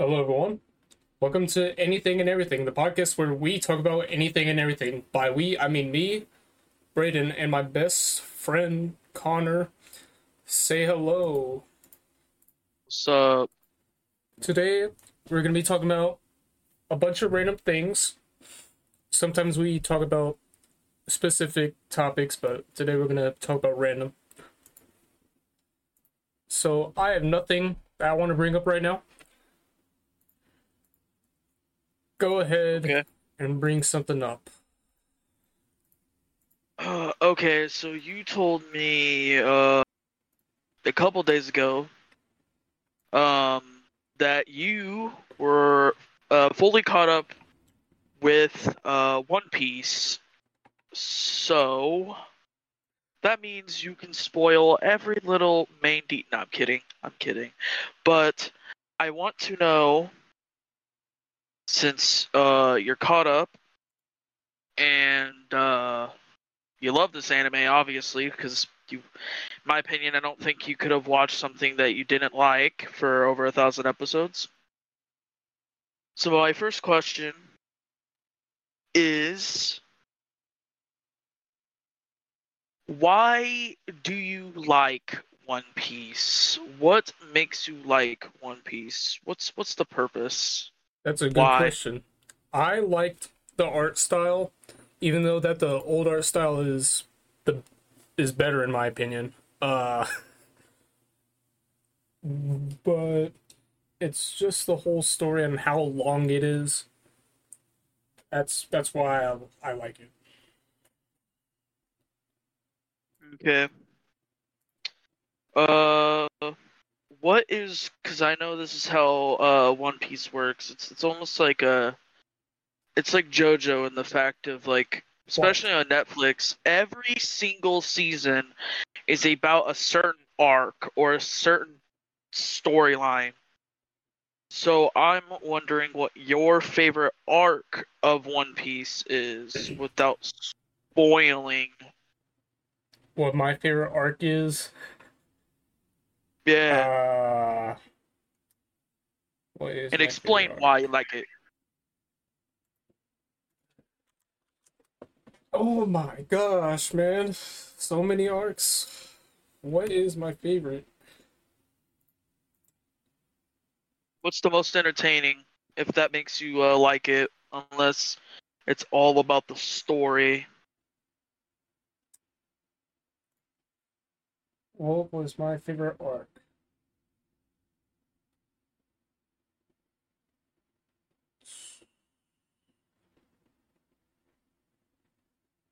Hello, everyone. Welcome to Anything and Everything, the podcast where we talk about anything and everything. By we, I mean me, Brayden, and my best friend, Connor. Say hello. What's up? Today, we're going to be talking about a bunch of random things. Sometimes we talk about specific topics, but today we're going to talk about random. So, I have nothing that I want to bring up right now. Go ahead Okay. and bring something up. Uh, okay, so you told me uh, a couple days ago um, that you were uh, fully caught up with uh, One Piece. So that means you can spoil every little main de- No, I'm kidding. I'm kidding. But I want to know since uh, you're caught up and uh, you love this anime, obviously, because you, in my opinion, I don't think you could have watched something that you didn't like for over a thousand episodes. So my first question is why do you like One Piece? What makes you like One Piece? What's what's the purpose? That's a good Why? question. I liked the art style, even though that the old art style is the is better in my opinion. Uh but it's just the whole story and how long it is. That's that's why I, I like it. Okay. Uh, what is? Because I know this is how uh One Piece works. It's it's almost like a, it's like JoJo in the fact of like, especially on Netflix, every single season is about a certain arc or a certain storyline. So I'm wondering what your favorite arc of One Piece is without spoiling. What my favorite arc is, Yeah. uh what is and explain why you like it. Oh my gosh, man. So many arcs. What is my favorite? What's the most entertaining, if that makes you uh, like it, unless it's all about the story. What was my favorite arc?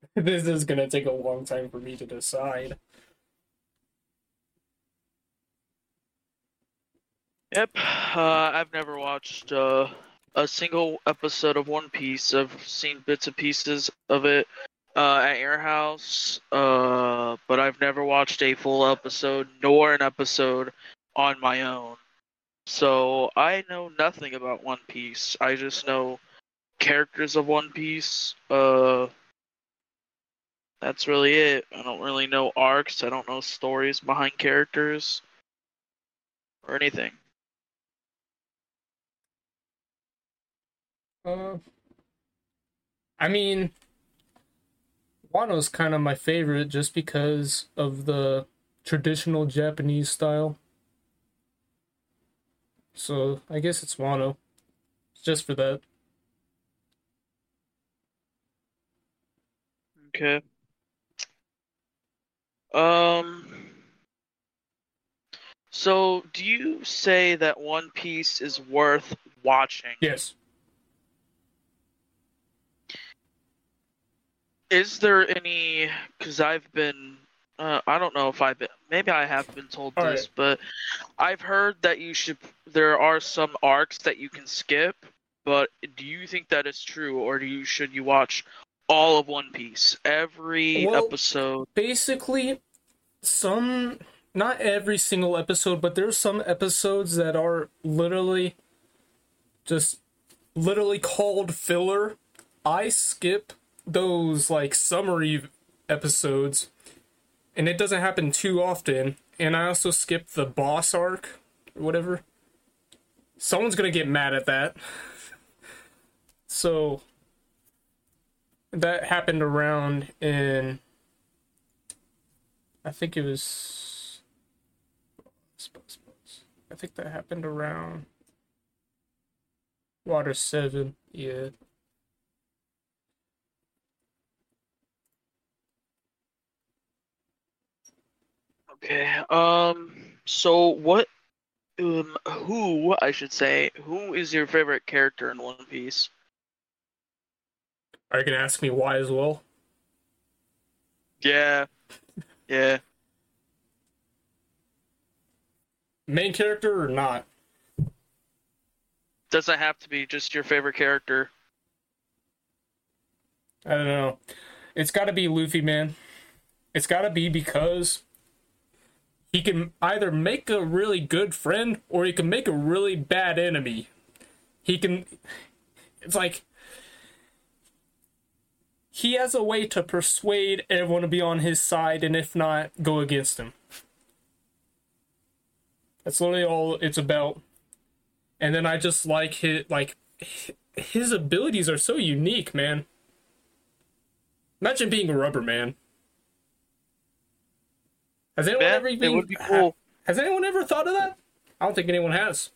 This is gonna take a long time for me to decide. Yep, uh, I've never watched uh, a single episode of One Piece. I've seen bits and pieces of it uh, at your house, uh, but I've never watched a full episode nor an episode on my own. So I know nothing about One Piece. I just know characters of One Piece. Uh, that's really it. I don't really know arcs. I don't know stories behind characters or anything. Uh, I mean, Wano's kind of my favorite just because of the traditional Japanese style. So I guess it's Wano, just for that. Okay. Um. So, do you say that One Piece is worth watching? Yes. Is there any? Because I've been. Uh, I don't know if I've been. Maybe I have been told All this, but I've heard that you should. There are some arcs that you can skip. But do you think that is true, or do you should you watch all of One Piece every Well- episode? basically some not every single episode but there's some episodes that are literally just literally called filler i skip those like summary episodes and it doesn't happen too often and i also skip the boss arc or whatever someone's gonna get mad at that. So that happened around in I think it was I think that happened around Water 7, yeah. Okay. Um. So what? Um. Who I should say? Who is your favorite character in One Piece? Are you gonna ask me why as well? Yeah. Yeah. Main character or not? Doesn't have to be just your favorite character. I don't know. It's got to be Luffy, man. It's got to be because he can either make a really good friend or he can make a really bad enemy. He can. It's like. He has a way to persuade everyone to be on his side, and if not, go against him. That's literally all it's about. And then I just like his like his abilities are so unique, man. Imagine being a rubber man. Has anyone Yeah, ever it would be cool. has anyone ever thought of that? I don't think anyone has.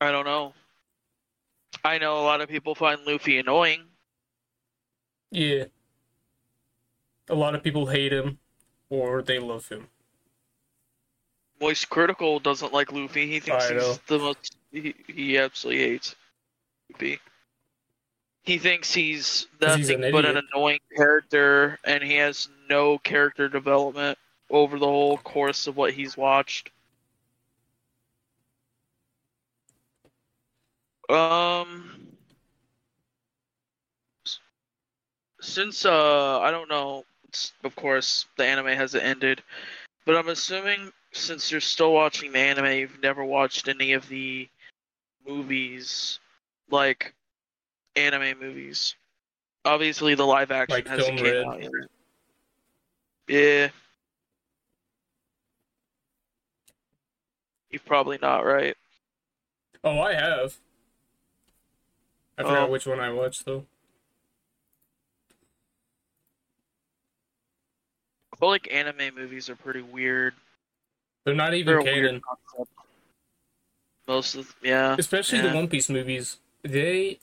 I don't know. I know a lot of people find Luffy annoying. Yeah. A lot of people hate him or they love him. Moist Critical doesn't like Luffy. He thinks he's the most. He, he absolutely hates Luffy. He thinks he's nothing an but an annoying character, and he has no character development over the whole course of what he's watched. Um, since uh, I don't know. Of course, the anime hasn't ended, but I'm assuming since you're still watching the anime, you've never watched any of the movies, like anime movies. Obviously, the live action Like hasn't came Red? out yet. Yeah. You've probably not, right? Oh, I have. I forgot Oh. which one I watched though. I feel like anime movies are pretty weird. They're not even canon. Most of yeah. especially yeah. the One Piece movies, they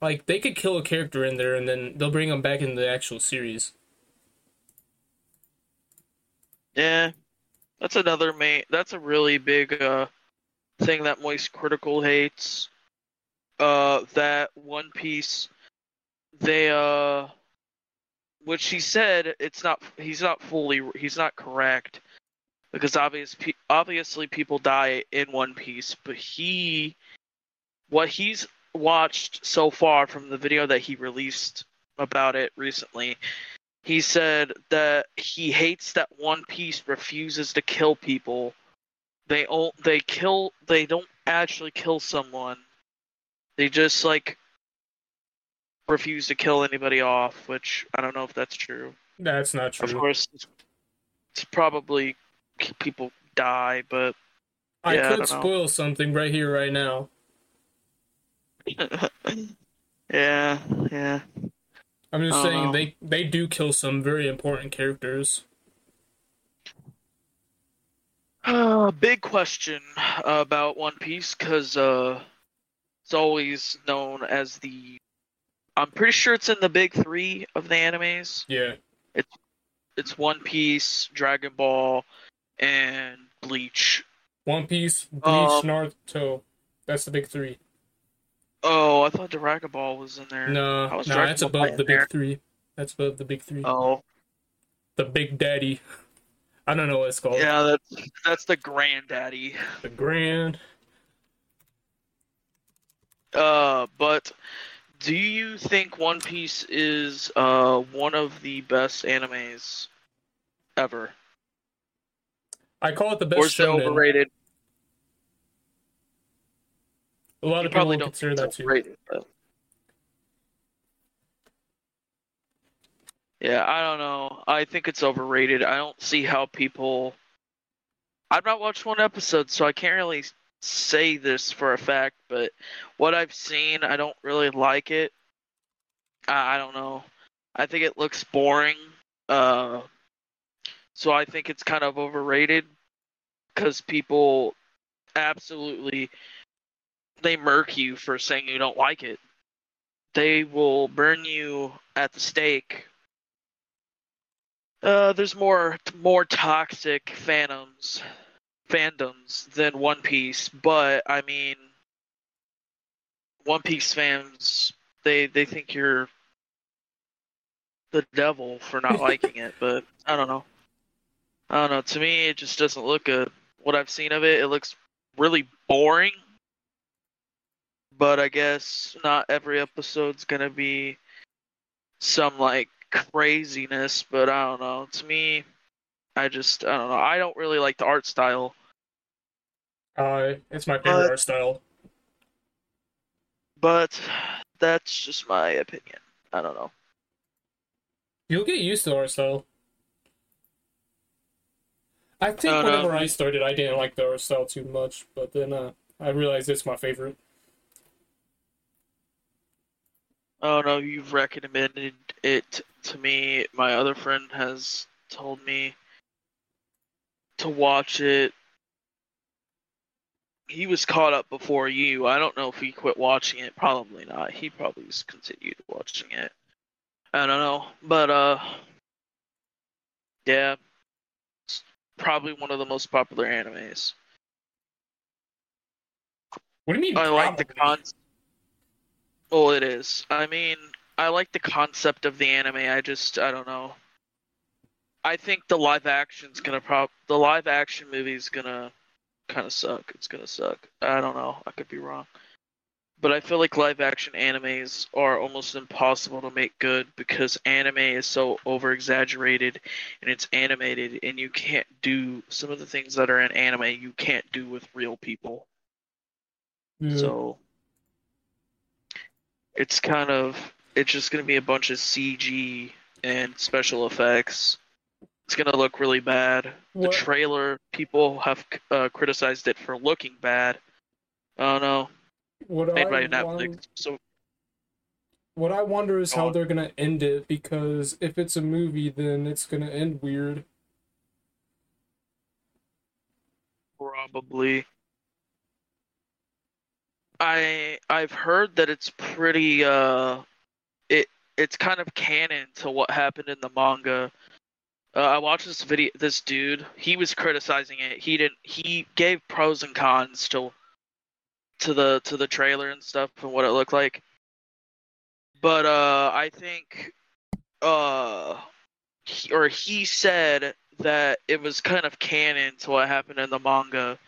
like they could kill a character in there and then they'll bring them back in the actual series. Yeah, that's another main. That's a really big uh thing that Moist Critical hates. Uh, that One Piece, they uh, which he said it's not. He's not fully. He's not correct because obvious obviously people die in One Piece, but he, what he's watched so far from the video that he released about it recently, he said that he hates that One Piece refuses to kill people. They o- they kill they don't actually kill someone. They just like refuse to kill anybody off, which I don't know if that's true. That's not true. Of course, it's, it's probably people die, but I yeah, I could don't spoil something right here, right now. yeah, yeah. I'm just saying know. they they do kill some very important characters. Uh, big question about One Piece because uh, it's always known as the. I'm pretty sure it's in the big three of the animes. Yeah, It's It's One Piece, Dragon Ball, and Bleach. One Piece, Bleach, Um, Naruto. That's the big three. Oh, I thought Dragon Ball was in there. No, no, that's above the there? big three. That's above the big three. Oh, The Big Daddy. I don't know what it's called. yeah, that's that's the granddaddy. The Grand. Uh, but do you think One Piece is uh one of the best animes ever, I call it the best. or is it shonen. overrated? A lot of people probably would don't consider that too. but... Yeah, I don't know. I think it's overrated. I don't see how people I've not watched one episode, so I can't really say this for a fact. But what I've seen, I don't really like it. I, I don't know. I think it looks boring. Uh, so I think it's kind of overrated because people absolutely they murk you for saying you don't like it. They will burn you at the stake. Uh, there's more more toxic phantoms fandoms than One Piece, but I mean, One Piece fans they they think you're the devil for not liking it, but I don't know. I don't know. To me, it just doesn't look good. What I've seen of it, it looks really boring. But I guess not every episode's gonna be some like craziness. But I don't know. To me, I just I don't know. I don't really like the art style. Uh, it's my favorite Uh, art style. But that's just my opinion. I don't know. You'll get used to art style. I think no. whenever I started, I didn't like the art style too much, but then uh, I realized it's my favorite. Oh no, you've recommended it to me. My other friend has told me to watch it. He was caught up before you. I don't know if he quit watching it. Probably not. He probably just continued watching it. I don't know. But uh yeah. It's probably one of the most popular animes. What do you mean? I like the probably? Well, it is. I mean, I like the concept of the anime. I just, I don't know. I think the live action's gonna prob the live action movie's gonna kind of suck. It's gonna suck. I don't know. I could be wrong. But I feel like live action animes are almost impossible to make good because anime is so over exaggerated and it's animated and you can't do some of the things that are in anime you can't do with real people. Yeah. So it's kind of it's just gonna be a bunch of CG and special effects. It's gonna look really bad. The trailer people have uh, criticized it for looking bad. I don't know, what made by I Netflix. want- So What I wonder is how they're gonna end it because if it's a movie, then it's gonna end weird. probably. I I've heard that it's pretty uh it it's kind of canon to what happened in the manga. Uh, I watched this video this dude, he was criticizing it. He didn't he gave pros and cons to to the to the trailer and stuff and what it looked like. But uh I think uh he, or he said that it was kind of canon to what happened in the manga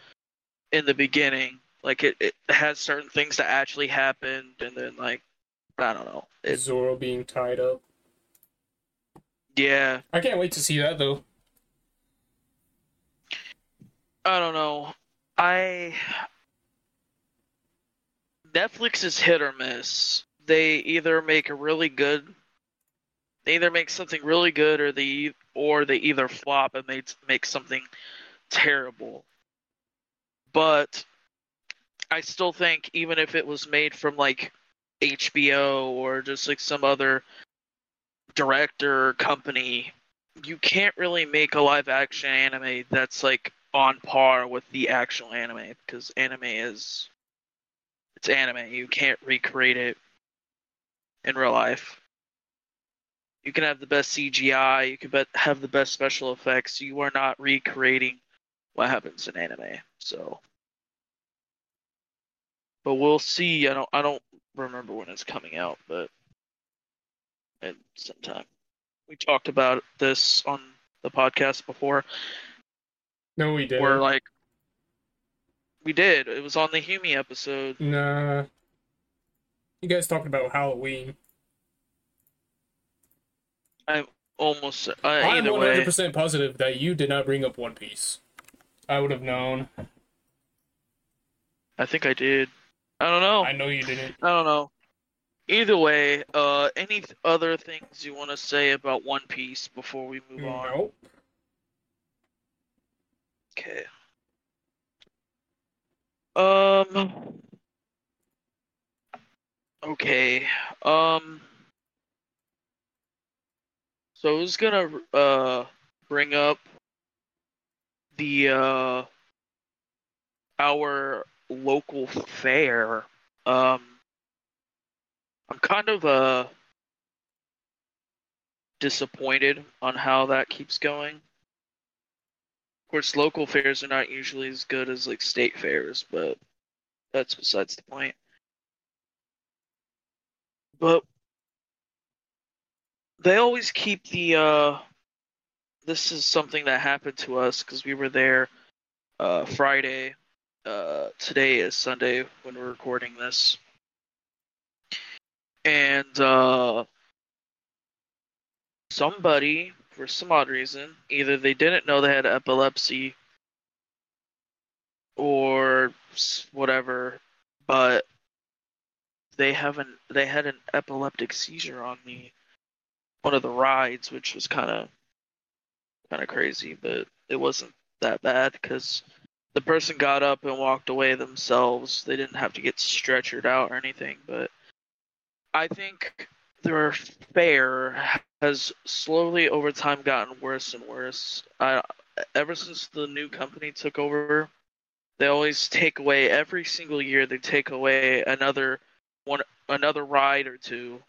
in the beginning. Like it, it has certain things that actually happened, and then like I don't know. It, Zoro being tied up. yeah, I can't wait to see that though. I don't know. I Netflix is hit or miss. They either make a really good, they either make something really good, or they or they either flop and they make something terrible. But I still think even if it was made from like HBO or just like some other director or company, you can't really make a live action anime that's like on par with the actual anime because anime is it's anime. You can't recreate it in real life. You can have the best CGI, you can have the best special effects. You are not recreating what happens in anime. So but we'll see. I don't I don't remember when it's coming out, but at some time. We talked about this on the podcast before. No, we did. We're like we did. It was on the Humi episode. Nah. You guys talking about Halloween? I'm almost uh, I'm 100% positive that you did not bring up One Piece. I would have known. I think I did. I don't know. I know you didn't. I don't know. Either way, uh, any other things you want to say about One Piece before we move on? Nope. Okay. Um. Okay. Um. So I was gonna uh bring up the uh our local fair. Um. I'm kind of uh disappointed on how that keeps going. Of course, local fairs are not usually as good as like state fairs, but that's besides the point. But they always keep the uh this is something that happened to us because we were there uh Friday. Uh today is Sunday when we're recording this. And uh somebody for some odd reason, either they didn't know they had epilepsy or whatever, but they haven't they had an epileptic seizure on me one of the rides, which was kind of kind of crazy, but it wasn't that bad because the person got up and walked away themselves. They didn't have to get stretchered out or anything, but I think their fare has slowly over time gotten worse and worse. I, ever since the new company took over, they always take away every single year. They take away another one, another ride or two,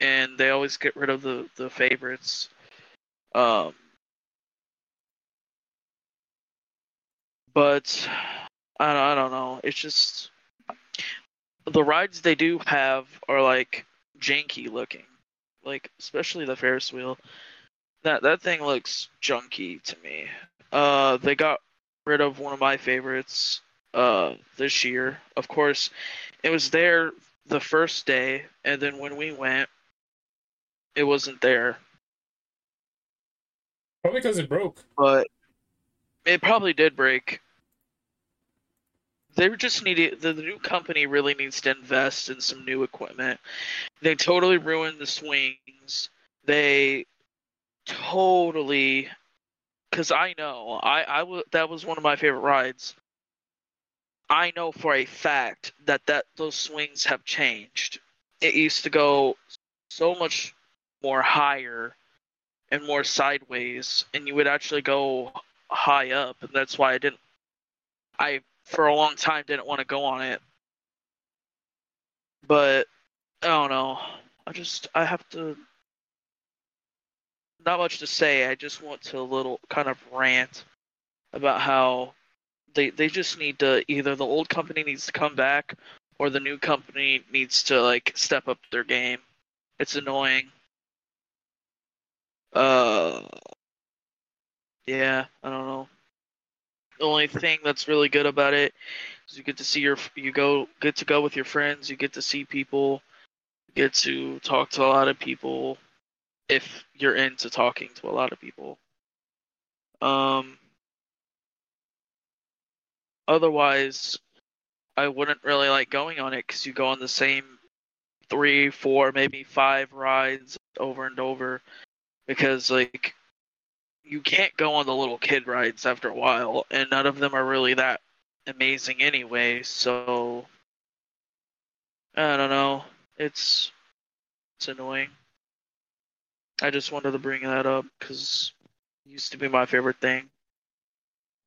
and they always get rid of the the favorites. Um, but I don't, I don't know. It's just the rides they do have are like janky looking, like especially the Ferris wheel. That that thing looks junky to me. Uh, they got rid of one of my favorites uh this year. Of course, it was there the first day, and then when we went, it wasn't there. Probably because it broke. But it probably did break. They just needed. The, the new company really needs to invest in some new equipment. They totally ruined the swings. They totally, because I know I I w- that was one of my favorite rides. I know for a fact that that those swings have changed. It used to go so much more higher and more sideways, and you would actually go high up, and that's why I didn't. I for a long time didn't want to go on it, but I don't know. I just I have to. Not much to say. I just want to a little kind of rant about how they they just need to either the old company needs to come back or the new company needs to like step up their game. It's annoying. Uh, yeah, I don't know. The only thing that's really good about it is you get to see your you go get to go with your friends. You get to see people. You get to talk to a lot of people if you're into talking to a lot of people. Um. Otherwise, I wouldn't really like going on it because you go on the same three, four, maybe five rides over and over because like you can't go on the little kid rides after a while and none of them are really that amazing anyway so i don't know. It's it's annoying. I just wanted to bring that up because it used to be my favorite thing.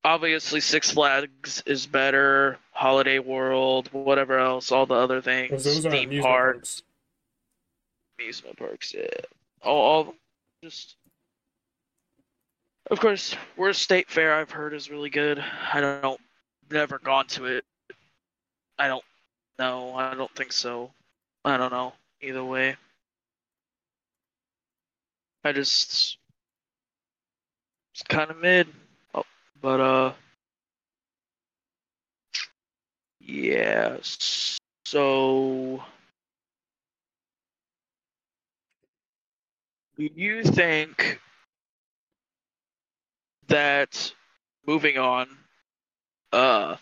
Obviously six flags is better holiday world whatever else all the other things those are theme amusement parks. parks. amusement parks yeah. All, all just of course worst state fair i've heard is really good. I don't never gone to it. I don't know. I don't think so. I don't know either way. I just it's kind of mid oh, but uh yeah so. Do you think that moving on uh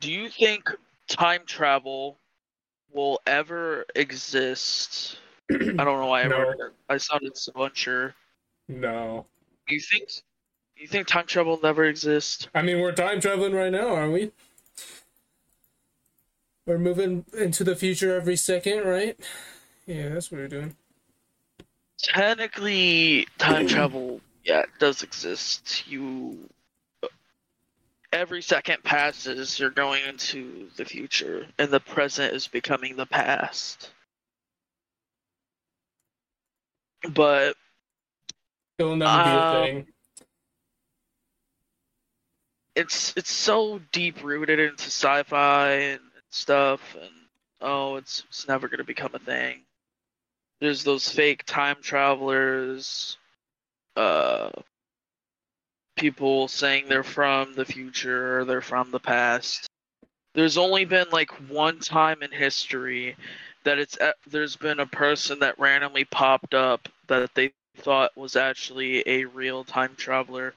do you think time travel will ever exist i don't know why I, No. I sounded so unsure No. do you think you think time travel will never exist I mean, we're time traveling right now, aren't we? We're moving into the future every second, right? Yeah, that's what we're doing. Technically, time travel, yeah, it does exist. You every second passes, you're going into the future, and the present is becoming the past. But It'll never be a Um, thing. it's it's so deep rooted into sci-fi and stuff, and oh, it's it's never gonna become a thing. There's those fake time travelers, uh, people saying they're from the future, they're from the past. There's only been like one time in history that it's there's been a person that randomly popped up that they thought was actually a real time traveler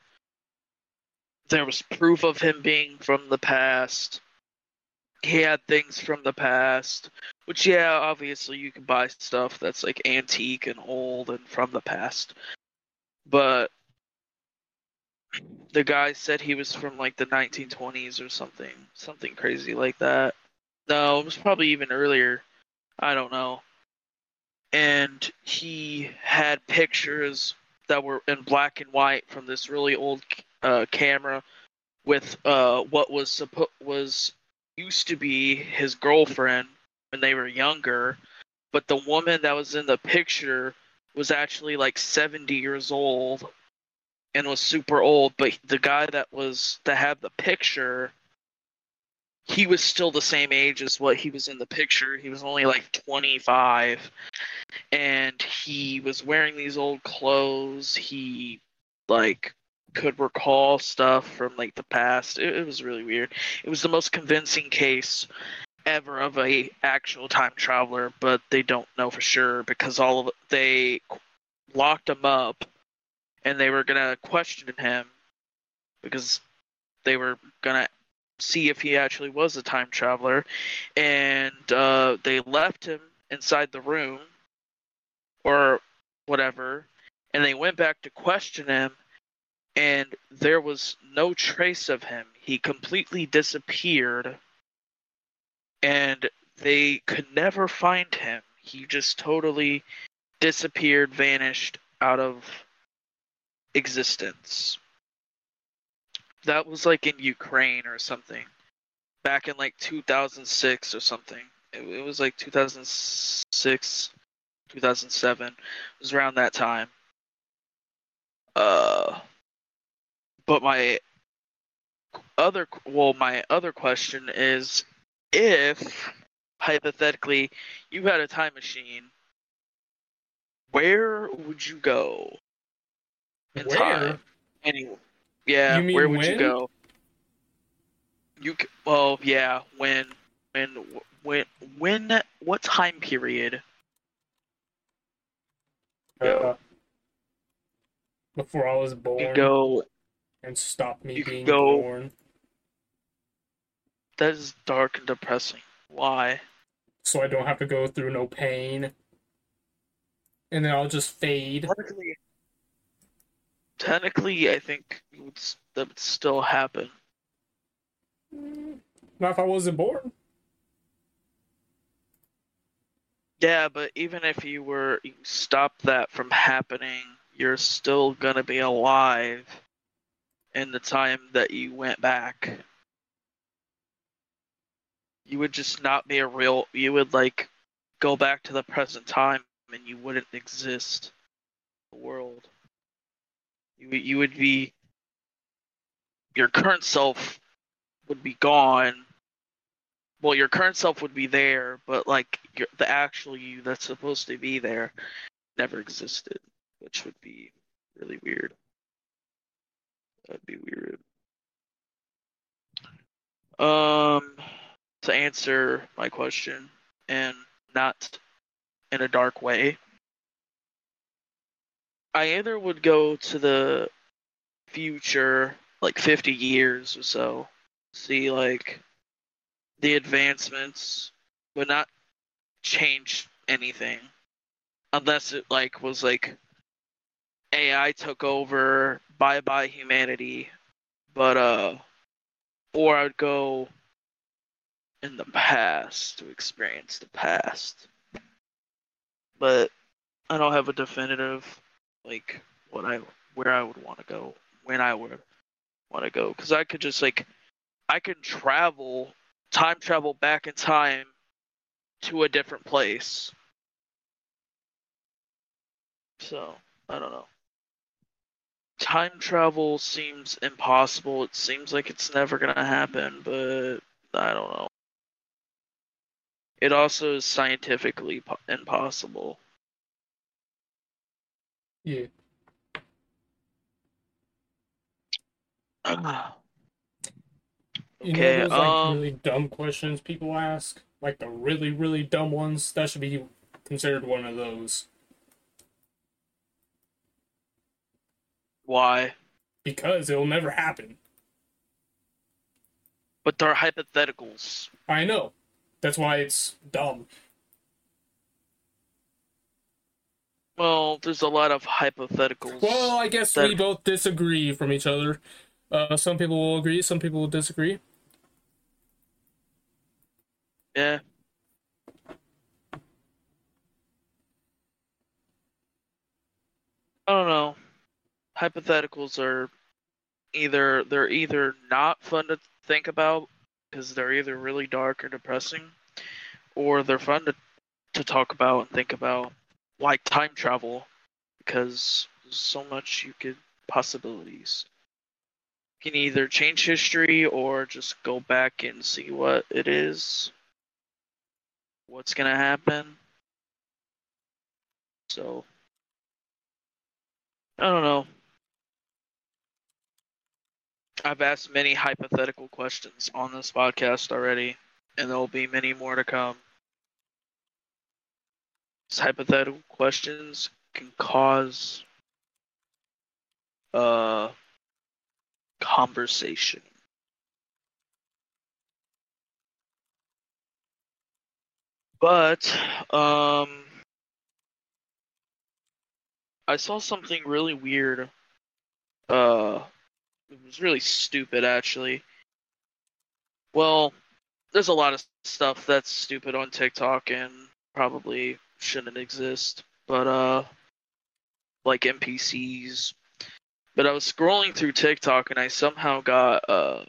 there was proof of him being from the past. He had things from the past, which yeah, obviously you can buy stuff that's like antique and old and from the past. But the guy said he was from like the 1920s or something, something crazy like that. No, it was probably even earlier. I don't know. And he had pictures that were in black and white from this really old uh, camera with uh, what was suppo- was used to be his girlfriend when they were younger, but the woman that was in the picture was actually like 70 years old and was super old, but the guy that was that had the picture he was still the same age as what he was in the picture. He was only like 25 and he was wearing these old clothes. He like could recall stuff from like the past. It, it was really weird. It was the most convincing case ever of a actual time traveler, but they don't know for sure because all of they locked him up and they were gonna question him because they were gonna see if he actually was a time traveler. And uh, they left him inside the room or whatever and they went back to question him and there was no trace of him. He completely disappeared and they could never find him. He just totally disappeared vanished out of existence. That was like in ukraine or something. Back in like 2006 or something. It, it was like 2006 2007 it was around that time. Uh but my other well my other question is if hypothetically you had a time machine where would you go? In Where? time. Yeah where would you go? You c- well yeah when when when when what time period? Uh, before I was you born go and stop me you being go- born. That is dark and depressing why So I don't have to go through no pain. And then I'll just fade. technically technically i think would, that would still happen Not if I wasn't born. Yeah, but even if you were you stop that from happening, you're still gonna be alive in the time that you went back. You would just not be a real you would like go back to the present time and you wouldn't exist in the world. You you would be your current self would be gone. Well your current self would be there but like your, the actual you that's supposed to be there never existed which would be really weird. That'd be weird. Um to answer my question and not in a dark way i either would go to the future like 50 years or so see like the advancements but not change anything. Unless it like was like AI took over bye bye humanity but uh or I would go in the past to experience the past. But I don't have a definitive like what I where I would want to go, when I would want to go cuz I could just like I can travel time travel back in time to a different place. So, I don't know. Time travel seems impossible. It seems like it's never going to happen, but I don't know. It also is scientifically po- impossible. Yeah. You Okay, know those like um, really dumb questions people ask, like the really really dumb ones. That should be considered one of those Why? because it'll never happen. But they're hypotheticals. I know. That's why it's dumb. Well, there's a lot of hypotheticals. Well, I guess That- we both disagree from each other. Uh, some people will agree, some people will disagree. yeah. I don't know. Hypotheticals are either they're either not fun to think about because they're either really dark or depressing, or they're fun to to talk about and think about, like time travel, because so much you could possibilities. You can either change history or just go back and see what it is, what's gonna happen. So I don't know. I've asked many hypothetical questions on this podcast already, and there will be many more to come. These hypothetical questions can cause uh conversation. But um I saw something really weird. Uh, it was really stupid, actually. Well, there's a lot of stuff that's stupid on TikTok and probably shouldn't exist, but uh, like NPCs. But I was scrolling through TikTok and I somehow got uh,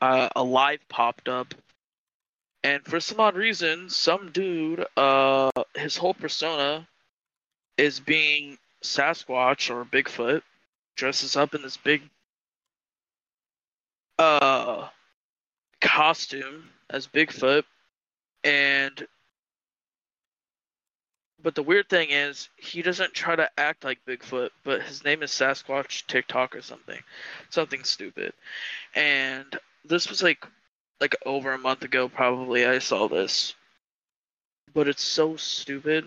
a, a live popped up, and for some odd reason, some dude, uh, his whole persona is being Sasquatch or Bigfoot dresses up in this big uh costume as Bigfoot and but the weird thing is he doesn't try to act like Bigfoot, but his name is Sasquatch TikTok or something. Something stupid. And this was like like over a month ago probably I saw this. But it's so stupid.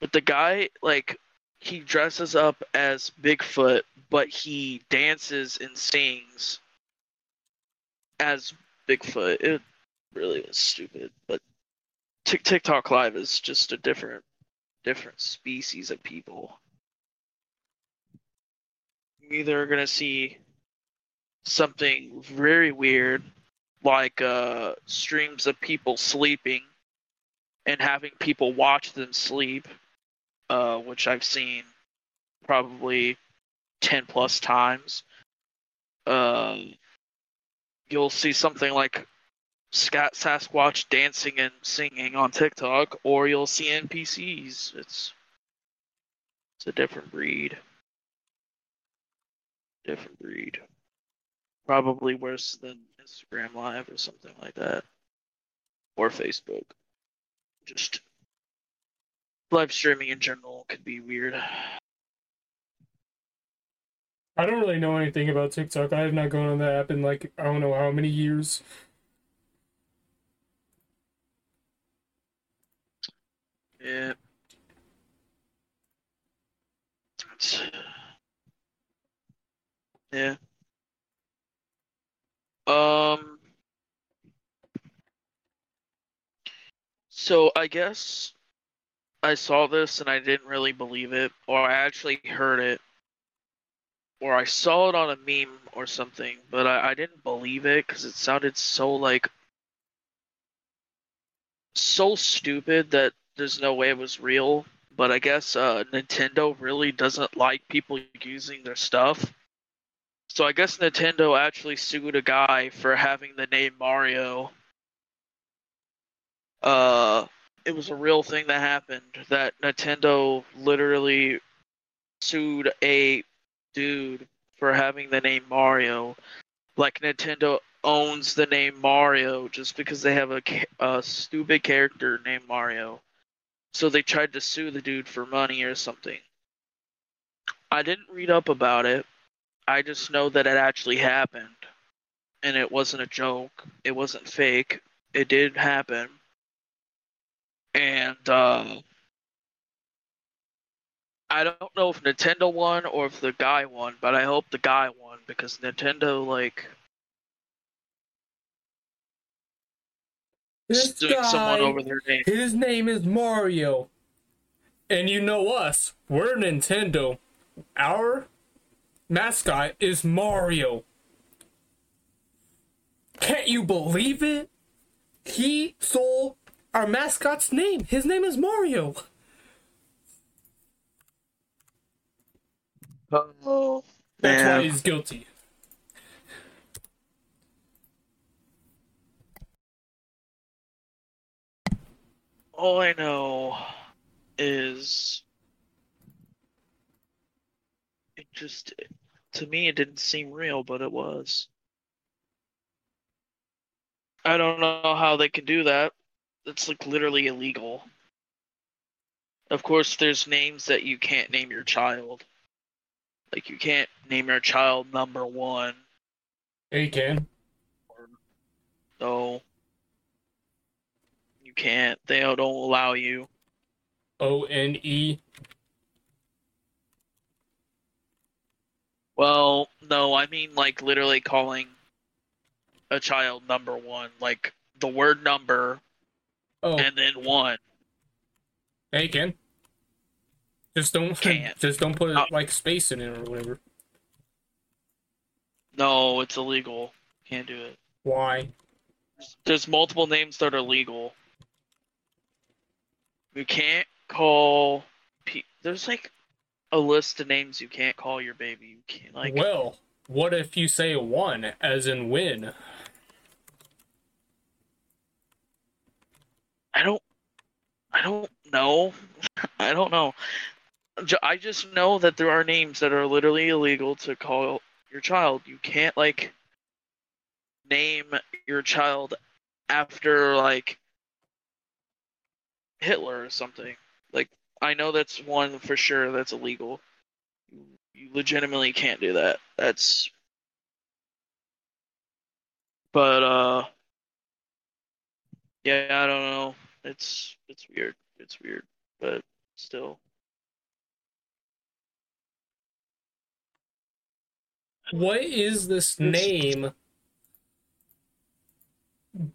But the guy like he dresses up as Bigfoot, but he dances and sings as Bigfoot. It really was stupid, but Tik TikTok Live is just a different, different species of people. You're either gonna see something very weird, like uh, streams of people sleeping and having people watch them sleep uh, which I've seen probably 10 plus times. Um, you'll see something like Scat Sasquatch dancing and singing on TikTok, or you'll see NPCs. It's it's a different breed. Different breed. Probably worse than Instagram Live or something like that, or Facebook. Just live streaming in general could be weird. I don't really know anything about TikTok. I have not gone on that app in like I don't know how many years. Yeah. Yeah. Um. So I guess I saw this and I didn't really believe it, or I actually heard it, or I saw it on a meme or something, but I, I didn't believe it because it sounded so like so stupid that there's no way it was real. But I guess uh, Nintendo really doesn't like people using their stuff. So I guess Nintendo actually sued a guy for having the name Mario. Uh, it was a real thing that happened. That Nintendo literally sued a dude for having the name Mario. Like Nintendo owns the name Mario just because they have a, a stupid character named Mario. So they tried to sue the dude for money or something. I didn't read up about it. I just know that it actually happened. And it wasn't a joke. It wasn't fake. It did happen. And uh, I don't know if Nintendo won or if the guy won, but I hope the guy won because Nintendo like This guy, someone over their name. his name is Mario. And you know us, we're Nintendo. Our mascot is Mario. Can't you believe it? He stole our mascot's name. His name is Mario. Oh, That's man. why he's guilty. All I know is it just to me it didn't seem real, but it was. I don't know how they can do that. It's like literally illegal. Of course, there's names that you can't name your child. Like you can't name your child number one. Yeah, you can. No. You can't. They don't allow you. O N E. Well, no, I mean like literally calling a child number one, like the word number Oh, and then one. yeah, you can. Just don't. Can't. Just don't put Oh. like space in it or whatever. No, it's illegal. Can't do it. Why? There's multiple names that are legal. You can't call. Pe- There's like a list of names you can't call your baby. You can't like. well, what if you say one, as in win? I don't. I don't know. I don't know. I just know that there are names that are literally illegal to call your child. You can't like name your child after like Hitler or something. Like I know that's one for sure that's illegal. You legitimately can't do that. That's but uh yeah, I don't know. It's it's weird. It's weird, but still. What is this name?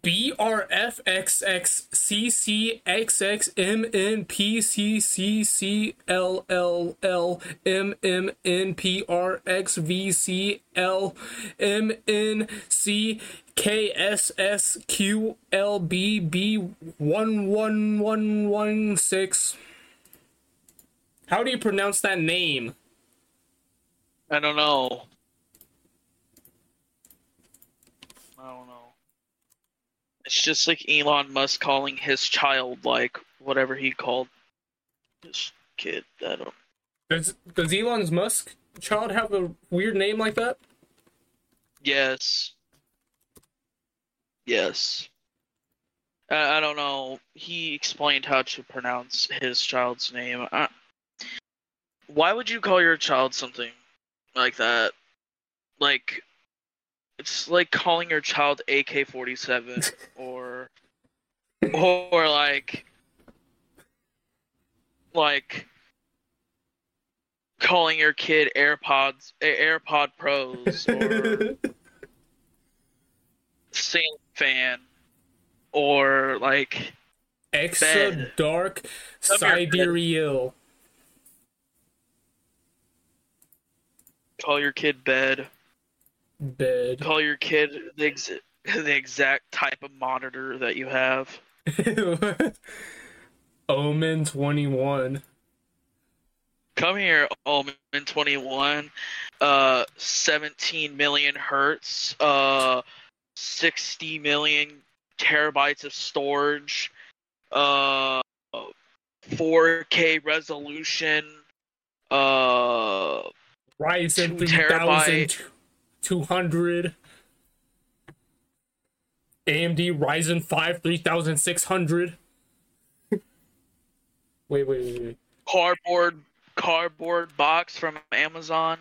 B R F X X C C X X M N P C C C L L L M M N P R X V C L M N C K S S Q L B B one one one one six. How do you pronounce that name? I don't know. I don't know. It's just like Elon Musk calling his child like whatever he called his kid. I don't. Does does Elon Musk child have a weird name like that? Yes. Yes. I, I don't know. He explained how to pronounce his child's name. I, why would you call your child something like that? Like, it's like calling your child AK forty seven or or like like calling your kid AirPods AirPod Pros or ceiling fan or like Extra Bed. dark Come here, bed. sidereal. call your kid bed Bed. call your kid the ex- the exact type of monitor that you have. Omen 21. Come here, Omen 21. Uh, 17 million hertz. Uh, 60 million terabytes of storage. Uh, 4K resolution. Uh, Ryzen Two terabyte. 3200. AMD Ryzen 5 3600. wait, wait, wait, wait. cardboard cardboard box from Amazon.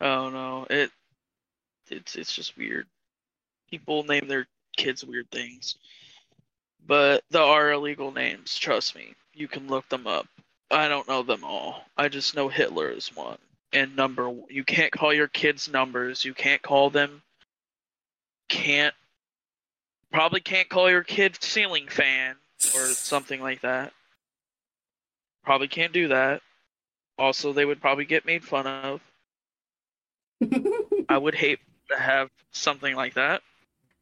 Oh no, it it's it's just weird. People name their kids weird things. But there are illegal names, trust me. You can look them up. I don't know them all. I just know Hitler is one. And number you can't call your kids numbers. You can't call them can't probably can't call your kid ceiling fan or something like that. Probably can't do that. Also, they would probably get made fun of. I would hate to have something like that.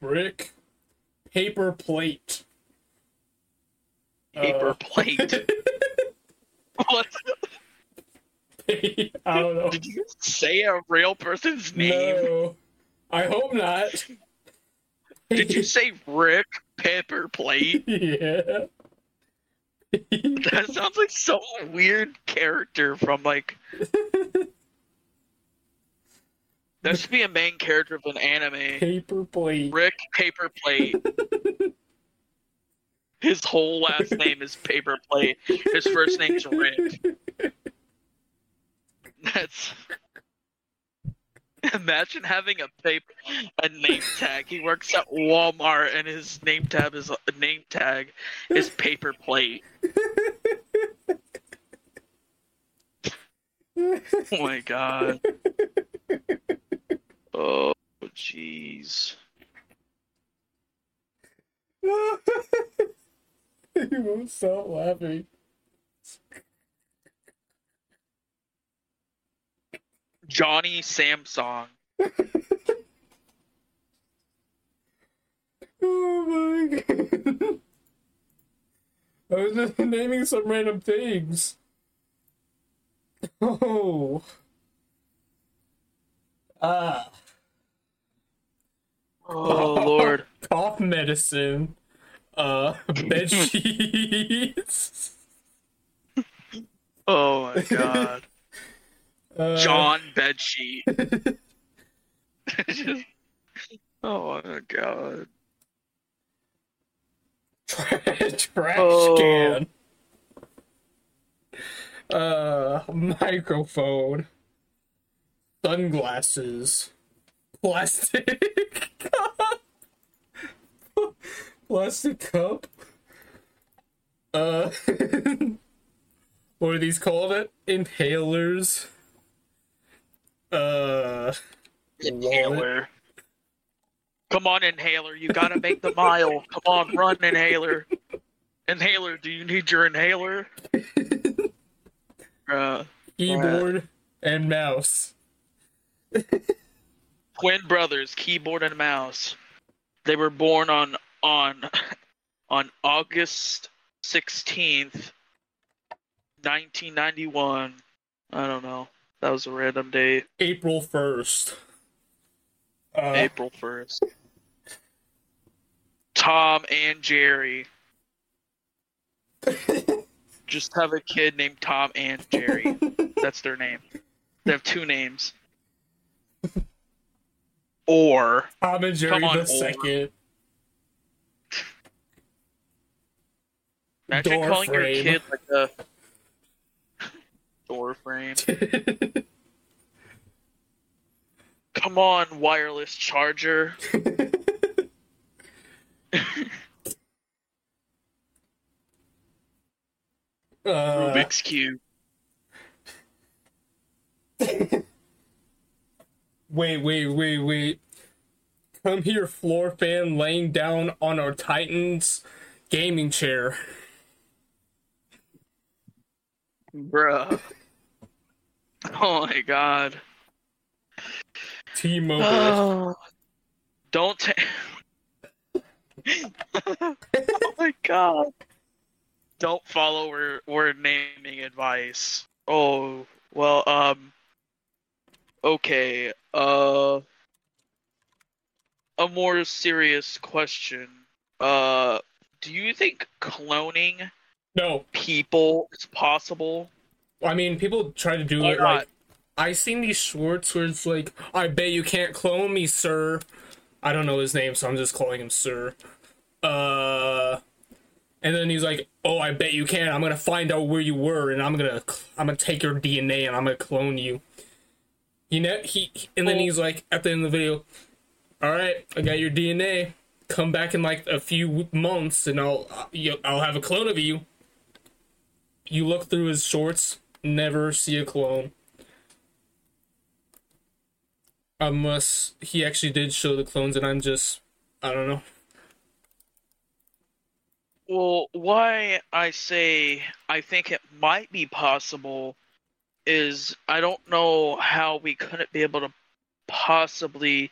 Brick. Paper plate. Paper Uh, plate. what? I don't know. Did you say a real person's name? No. I hope not. Did you say Rick Paper Plate? yeah. That sounds like some weird character from like. That should be a main character of an anime. Paper plate. Rick Paper Plate. His whole last name is Paper Plate. His first name's Rick. That's. Imagine having a paper, a name tag. He works at Walmart, and his name tab is name tag is Paper Plate. Oh my god. Oh jeez. you won't stop laughing. Johnny Samsung. Oh my god. I was just naming some random things. Oh. Ah. Oh lord. Cough medicine. Uh, bed sheets. Oh my god. Uh, John Bedsheet. Just- oh my god. trash, trash Oh. can. Uh, microphone. Sunglasses. Plastic cup. Plastic cup. Uh, what are these called? It? Inhalers. Uh, Inhaler. Come on, inhaler. You gotta make the mile. Come on, run, inhaler. Inhaler, do you need your inhaler? Uh, keyboard and mouse. twin brothers, keyboard and mouse. They were born on on on August sixteenth, nineteen ninety one. I don't know. That was a random date. April 1st. Uh, April first. Tom and Jerry. Just have a kid named Tom and Jerry. That's their name. They have two names. Or Tom and Jerry Come on, the or- second. imagine Door calling your kid like a door frame. Come on, wireless charger. Uh, Rubik's cube. wait, wait, wait, wait. Come here, floor fan laying down on our Titans gaming chair. Bruh. Oh my god. T-Mobile. Oh, don't. ta- oh my god! Don't follow word, word naming advice. Oh well. Um. Okay. Uh. A more serious question. Uh. Do you think cloning no, people is possible? I mean people try to do Why it not? like I seen these shorts where it's like, I bet you can't clone me, sir. I don't know his name, so I'm just calling him sir. Uh, and then he's like, oh, I bet you can. I'm gonna find out where you were, and I'm gonna, I'm gonna take your DNA and I'm gonna clone you. You know, he, and then he's like, at the end of the video, all right, I got your DNA. Come back in like a few months, and I'll, you- I'll have a clone of you. You look through his shorts, never see a clone. Unless he actually did show the clones, and I'm just, I don't know. Well, why I say I think it might be possible is I don't know how we couldn't be able to possibly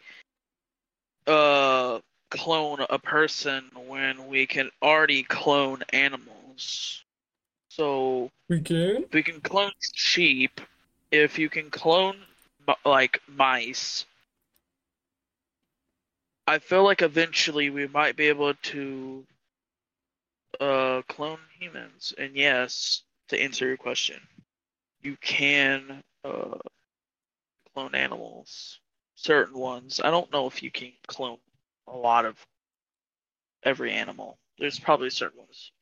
uh clone a person when we can already clone animals. So We can. we can clone sheep, if you can clone like mice, I feel like eventually we might be able to uh clone humans. And yes, to answer your question, you can uh clone animals, certain ones. I don't know if you can clone a lot of every animal. There's probably certain ones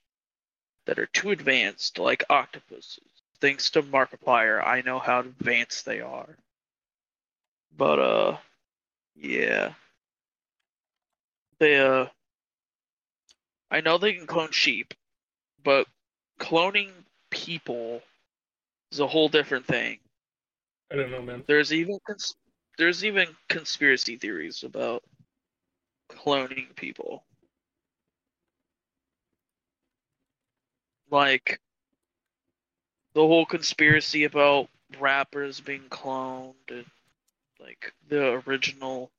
that are too advanced, like octopuses. Thanks to Markiplier, I know how advanced they are. But uh, yeah, they uh, I know they can clone sheep, but cloning people is a whole different thing. I don't know, man. There's even cons- there's even conspiracy theories about cloning people. Like the whole conspiracy about rappers being cloned and like the original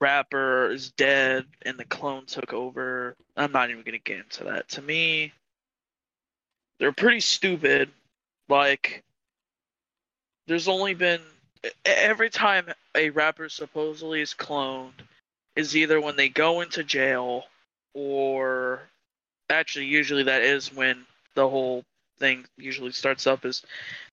rapper is dead and the clone took over. I'm not even gonna get into that. To me, they're pretty stupid. Like there's only been every time a rapper supposedly is cloned is either when they go into jail or actually usually that is when the whole thing usually starts up is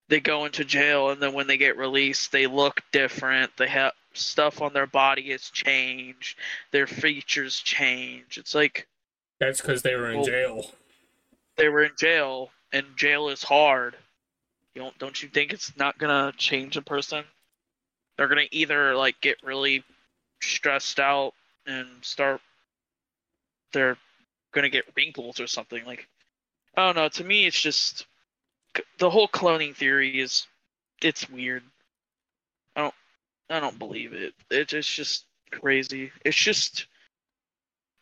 they go into jail and then when they get released they look different. They have stuff on their body has changed. Their features change. It's like That's because they were in Well- jail. they were in jail and jail is hard. You don't don't you think it's not gonna change a person? They're gonna either like get really stressed out and start they're gonna get wrinkles or something like i don't know to me it's just the whole cloning theory is it's weird. I don't i don't believe it. It it's just crazy. It's just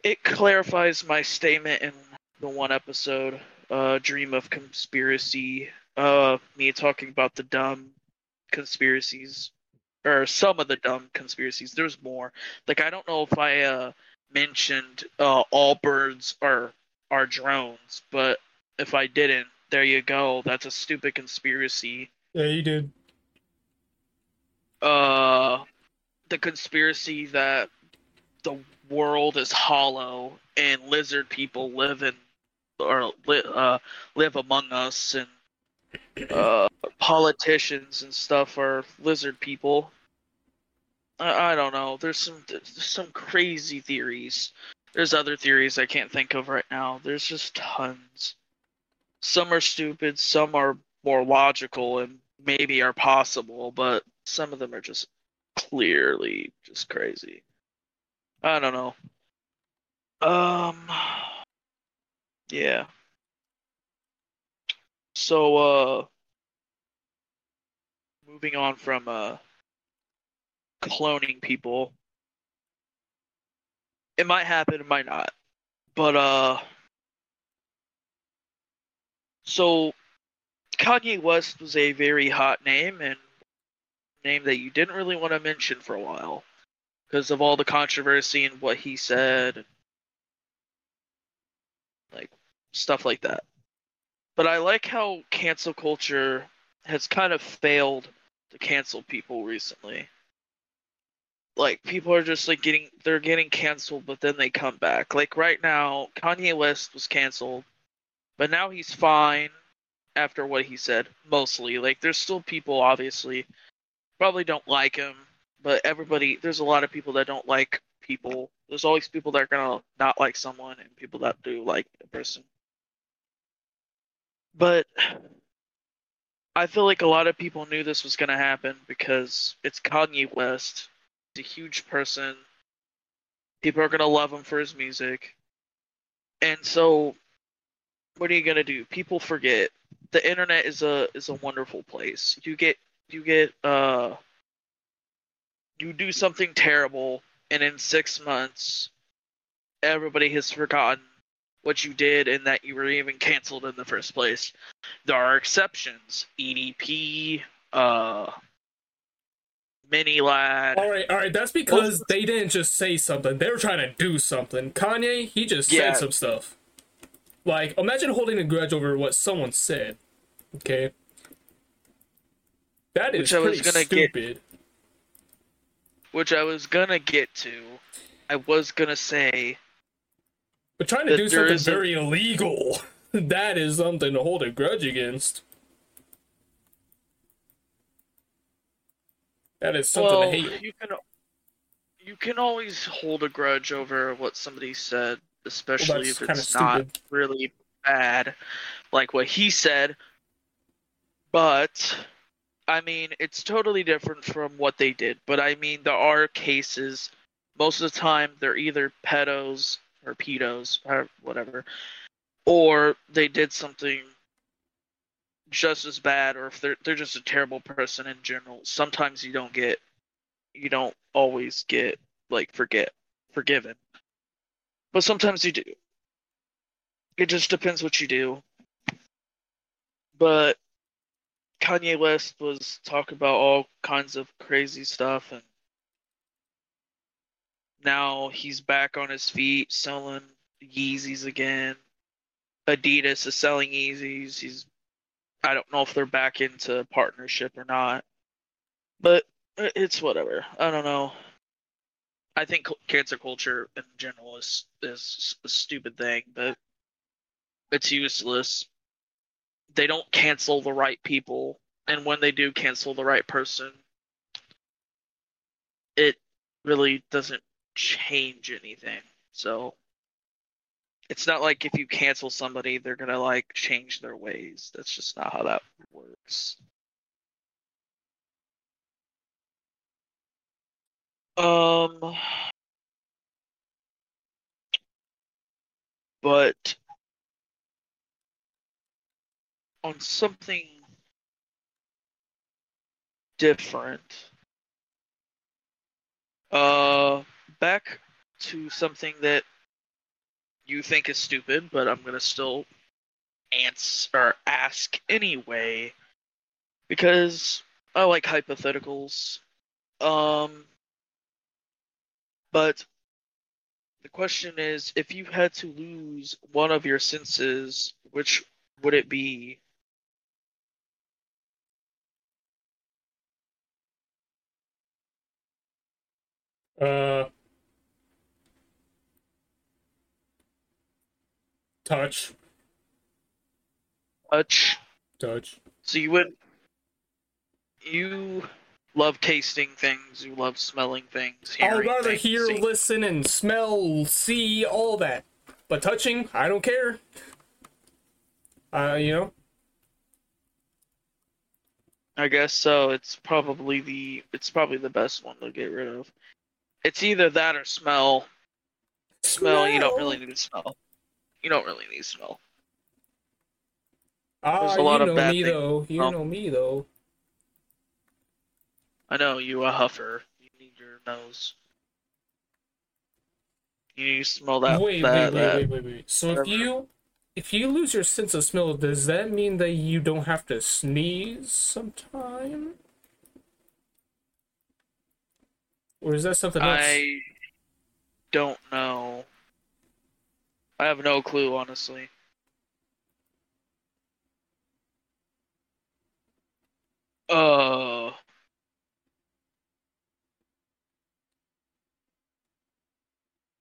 it clarifies my statement in the one episode uh dream of conspiracy uh me talking about the dumb conspiracies or some of the dumb conspiracies. There's more. Like i don't know if i uh mentioned uh all birds are are drones but if i didn't there you go that's a stupid conspiracy Yeah, you did. uh the conspiracy that the world is hollow and lizard people live in or li- uh, live among us and uh, politicians and stuff are lizard people. I, I don't know. There's some there's some crazy theories. There's other theories I can't think of right now. There's just tons. Some are stupid, some are more logical and maybe are possible, but some of them are just clearly just crazy. I don't know. Um yeah. So uh moving on from uh cloning people. It might happen, it might not. But uh so Kanye West was a very hot name and name that you didn't really want to mention for a while because of all the controversy and what he said, like stuff like that. But I like how cancel culture has kind of failed to cancel people recently. Like people are just like getting they're getting canceled but then they come back. Like right now, Kanye West was canceled, but now he's fine after what he said mostly. Like there's still people obviously probably don't like him, but everybody there's a lot of people that don't like people. There's always people that are gonna not like someone and people that do like a person. But I feel like a lot of people knew this was gonna happen because it's Kanye West. A huge person. People are gonna love him for his music. And so what are you gonna do? People forget. The internet is a is a wonderful place. You get you get uh you do something terrible and in six months everybody has forgotten what you did and that you were even canceled in the first place. There are exceptions. EDP, uh Mini Ladd. All right, all right. That's because they didn't just say something; they were trying to do something. Kanye, he just Yeah. said some stuff. Like, imagine holding a grudge over what someone said. Okay, that is Which I was gonna get- stupid. which I was gonna get to. I was gonna say But trying to do something very illegal, that is something to hold a grudge against. That is something well, to hate. you can you can always hold a grudge over what somebody said, especially that's if it's not stupid. really bad, like what he said. But I mean, it's totally different from what they did. But I mean, there are cases. Most of the time, they're either pedos or pedos or whatever, or they did something just as bad, or if they're they're just a terrible person in general. Sometimes you don't get, you don't always get like forget forgiven, but sometimes you do. It just depends what you do. But Kanye West was talking about all kinds of crazy stuff, and now he's back on his feet selling Yeezys again. Adidas is selling Yeezys. He's I don't know if they're back into partnership or not, but it's whatever. I don't know. I think cancer culture in general is is a stupid thing, but it's useless. They don't cancel the right people, and when they do cancel the right person, it really doesn't change anything. So it's not like if you cancel somebody, they're gonna like change their ways. That's just not how that works. Um, but on something different, uh, back to something that you think is stupid, but I'm gonna still answer or ask anyway because I like hypotheticals. Um, but the question is, if you had to lose one of your senses, which would it be? Uh, touch, Touch. touch. So you would you love tasting things, you love smelling things, I'd rather things, hear, seeing- listen, and smell, see all that. But touching, I don't care. Uh, you know, I guess so. It's probably the it's probably the best one to get rid of. It's either that or smell. Smell, you don't really need to smell. You don't really need to smell. Ah, there's a you of know bad me things though. You smell. know me though. I know you a huffer. You need your nose. You need to smell that. wait, that, wait, that. wait, wait, wait, wait. So if you if you lose your sense of smell, does that mean that you don't have to sneeze sometime? Or is that something else? I don't know. I have no clue, honestly. Uh.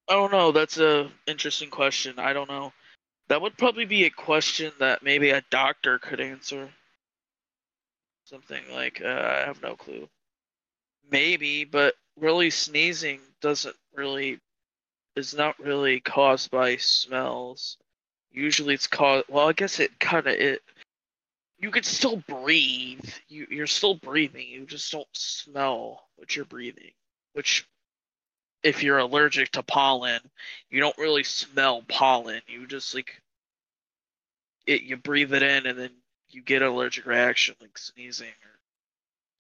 I don't know. That's a interesting question. I don't know. That would probably be a question that maybe a doctor could answer. Something like uh, I have no clue. Maybe, but really sneezing doesn't really is not really caused by smells. Usually it's caused well, I guess it kind of it you can still breathe. You you're still breathing. You just don't smell what you're breathing, which if you're allergic to pollen, you don't really smell pollen. You just like it you breathe it in and then you get an allergic reaction like sneezing or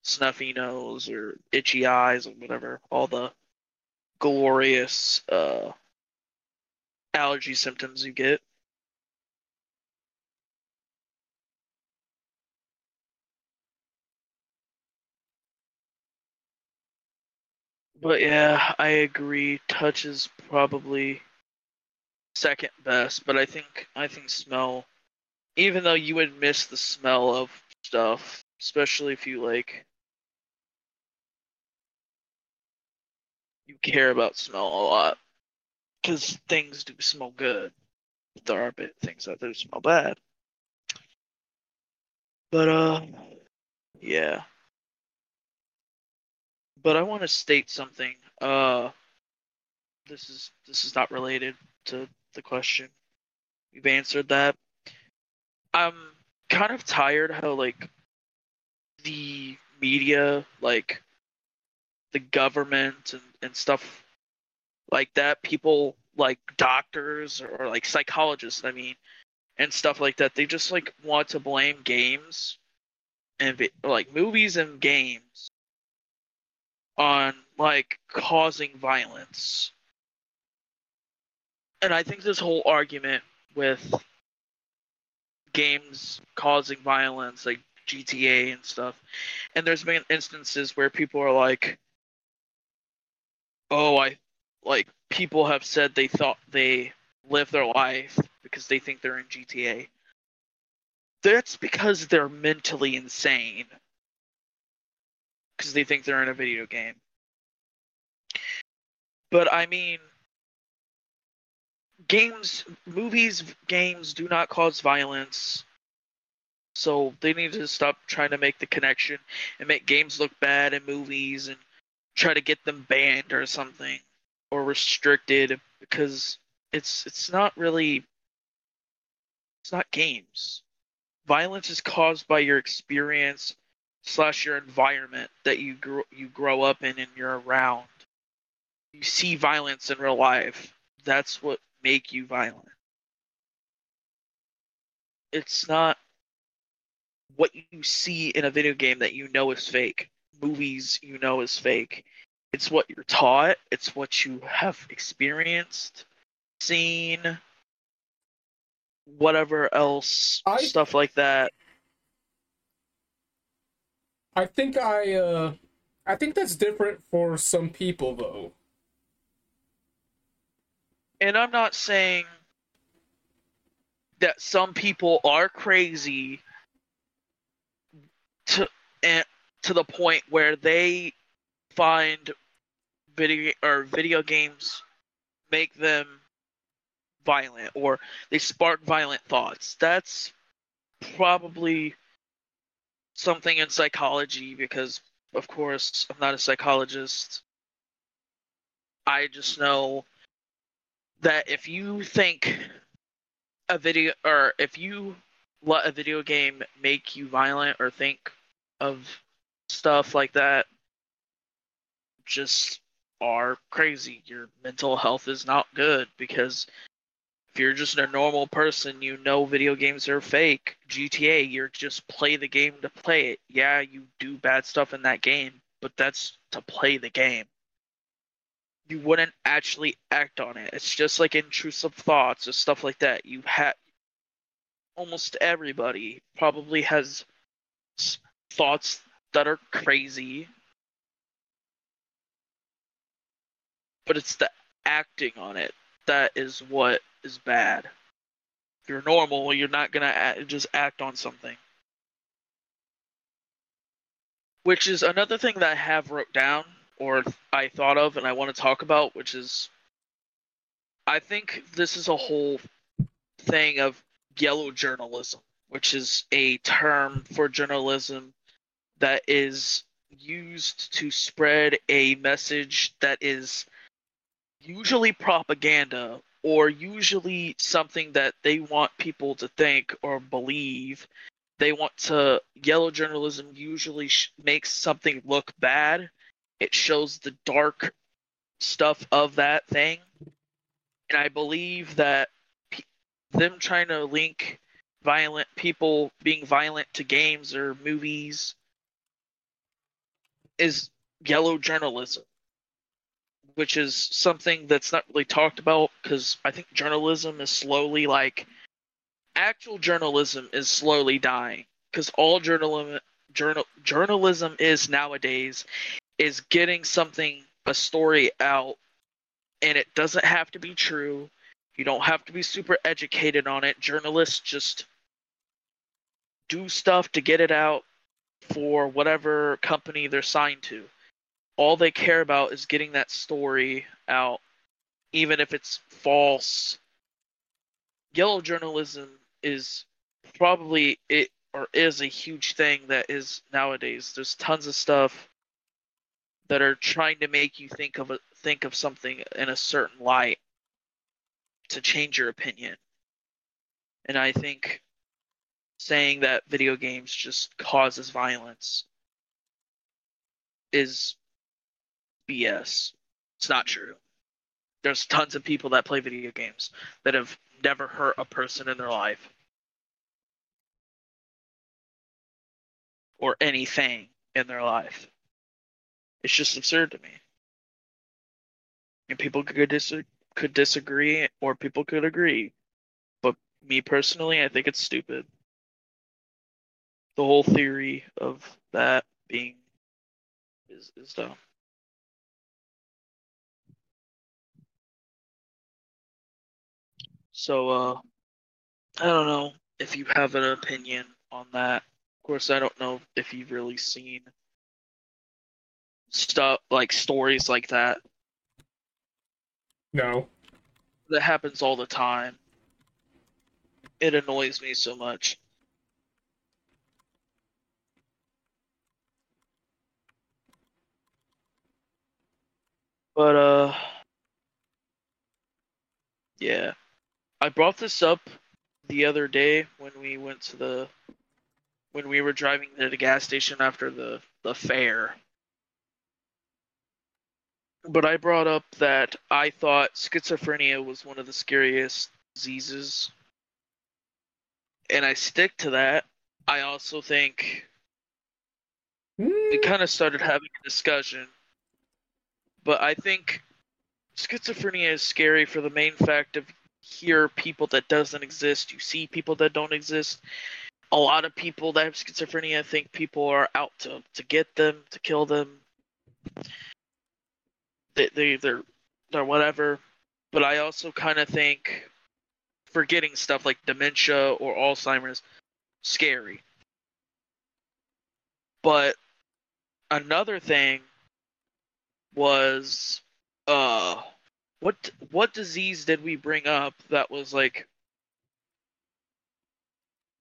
snuffy nose or itchy eyes or whatever. All the glorious uh allergy symptoms you get. But yeah, I agree. Touch is probably second best, but I think I think smell even though you would miss the smell of stuff, especially if you like you care about smell a lot cuz things do smell good. But there are things that do smell bad. But uh yeah but I want to state something. Uh, this is this is not related to the question. You've answered that. I'm kind of tired how like the media, like the government and, and stuff like that, people like doctors or, like psychologists, I mean, and stuff like that, they just like want to blame games and like movies and games on like causing violence. And I think this whole argument with games causing violence, like GTA and stuff, and there's been instances where people are like, oh, I like people have said they thought they live their life because they think they're in GTA. That's because they're mentally insane because they think they're in a video game. But I mean, games, movies, games do not cause violence. So they need to stop trying to make the connection and make games look bad in movies and try to get them banned or something or restricted because it's it's not really it's not games. Violence is caused by your experience slash your environment that you grow you grow up in and you're around. You see violence in real life. That's what make you violent. It's not what you see in a video game that you know is fake. Movies you know is fake. It's what you're taught, it's what you have experienced, seen, whatever else, I- stuff like that. I think I uh I think that's different for some people though. and I'm not saying that some people are crazy to and to the point where they find video or video games make them violent or they spark violent thoughts. That's probably something in psychology because of course I'm not a psychologist. I just know that if you think a video or if you let a video game make you violent or think of stuff like that just are crazy your mental health is not good because if you're just a normal person you know video games are fake gta you're just play the game to play it yeah you do bad stuff in that game but that's to play the game you wouldn't actually act on it. It's just like intrusive thoughts or stuff like that. You have almost everybody probably has thoughts that are crazy. but it's the acting on it that is what is bad. If you're normal, you're not gonna just act on something. Which is another thing that I have wrote down or I thought of and I want to talk about, which is I think this is a whole thing of yellow journalism, which is a term for journalism that is used to spread a message that is usually propaganda or usually something that they want people to think or believe. They want to, yellow journalism usually sh- makes something look bad. It shows the dark stuff of that thing. And I believe that pe- them trying to link violent people being violent to games or movies is yellow journalism, which is something that's not really talked about because I think journalism is slowly like actual journalism is slowly dying because all journalism journal, journalism is nowadays is getting something a story out and it doesn't have to be true. You don't have to be super educated on it. Journalists just do stuff to get it out for whatever company they're signed to. All they care about is getting that story out, even if it's false. Yellow journalism is probably it or is a huge thing that is nowadays. There's tons of stuff that are trying to make you think of a, think of something in a certain light to change your opinion. And I think saying that video games just causes violence is BS. It's not true. There's tons of people that play video games that have never hurt a person in their life or anything in their life. It's just absurd to me. And people could dis- could disagree or people could agree. But me personally, I think it's stupid the whole theory of that being is is dumb. So uh I don't know if you have an opinion on that. Of course I don't know if you've really seen stuff like stories like that. No. That happens all the time. It annoys me so much. But uh yeah. I brought this up the other day when we went to the when we were driving to the gas station after the the fair. But I brought up that I thought schizophrenia was one of the scariest diseases. And I stick to that. I also think we Mm, kind of started having a discussion but I think schizophrenia is scary for the main fact of hear people that doesn't exist, you see people that don't exist. A lot of people that have schizophrenia think people are out to, to get them, to kill them. They they they're they're whatever. But I also kind of think forgetting stuff like dementia or Alzheimer's scary. But another thing was uh what what disease did we bring up that was like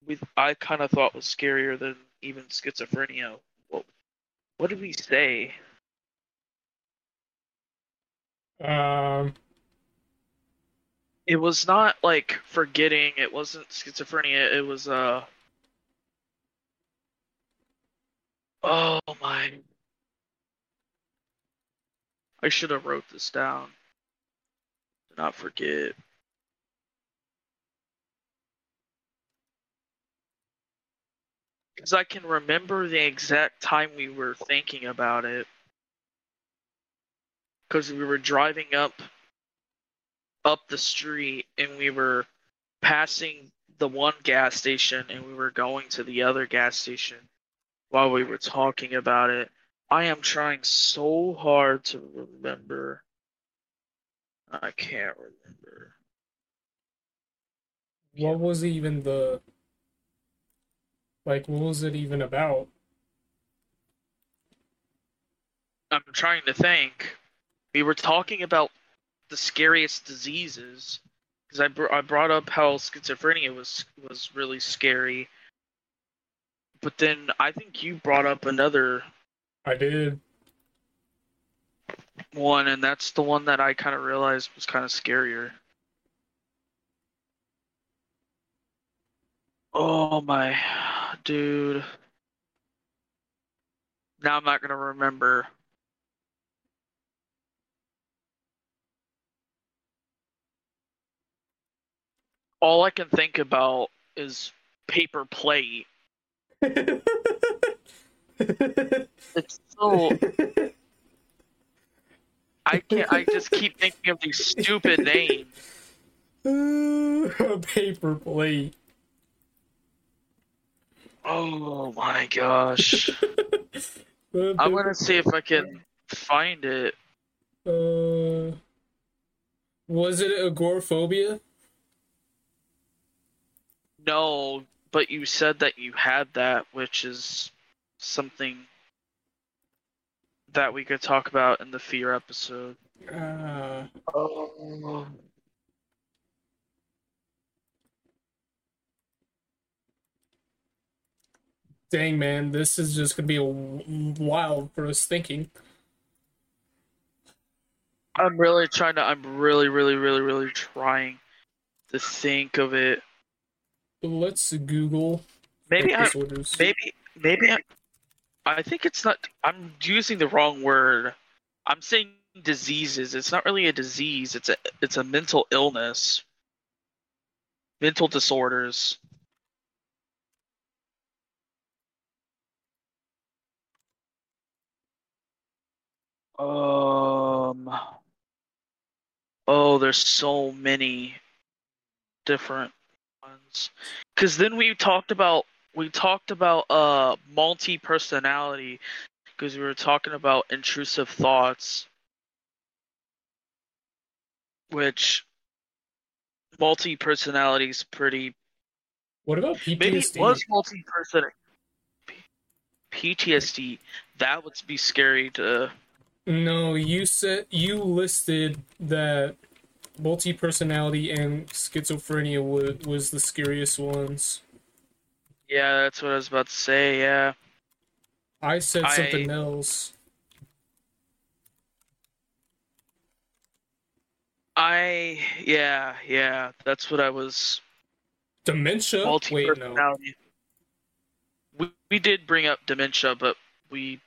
we I kind of thought was scarier than even schizophrenia. What what did we say? um. It was not like forgetting, it wasn't schizophrenia, it was uh Oh my I should have wrote this down. Do not forget. Because I can remember the exact time we were thinking about it. Because we were driving up up the street and we were passing the one gas station and we were going to the other gas station while we were talking about it. I am trying so hard to remember. I can't remember. What was even the like? What was it even about? I'm trying to think. We were talking about the scariest diseases because I, br- I brought up how schizophrenia was was really scary. But then I think you brought up another I did. one, and that's the one that I kind of realized was kind of scarier. Oh my, dude. Now I'm not gonna remember. All I can think about is paper plate. It's so I can't. I just keep thinking of these stupid names. a paper plate. Oh my gosh! Uh, I'm gonna see if I can find it. Uh, was it agoraphobia? No, but you said that you had that, which is something that we could talk about in the fear episode. Uh, Oh. dang man, this is just gonna be a wild for us thinking. I'm really trying to. I'm really, really, really, really trying to think of it. Let's Google Maybe I. Maybe. Maybe. I, think it's not. I'm using the wrong word. I'm saying diseases. It's not really a disease. It's a. It's a mental illness. Mental disorders. Um. Oh, there's so many different ones. Because then we talked about we talked about uh multi personality because we were talking about intrusive thoughts, which multi personality is pretty. What about PTSD? Maybe it was multi person. PTSD. That would be scary to. No, you said you listed that multi-personality and schizophrenia was, was the scariest ones. Yeah, that's what I was about to say. Yeah. I said I- something else. I yeah yeah that's what I was Dementia? multi Wait, no. We we did bring up dementia, but we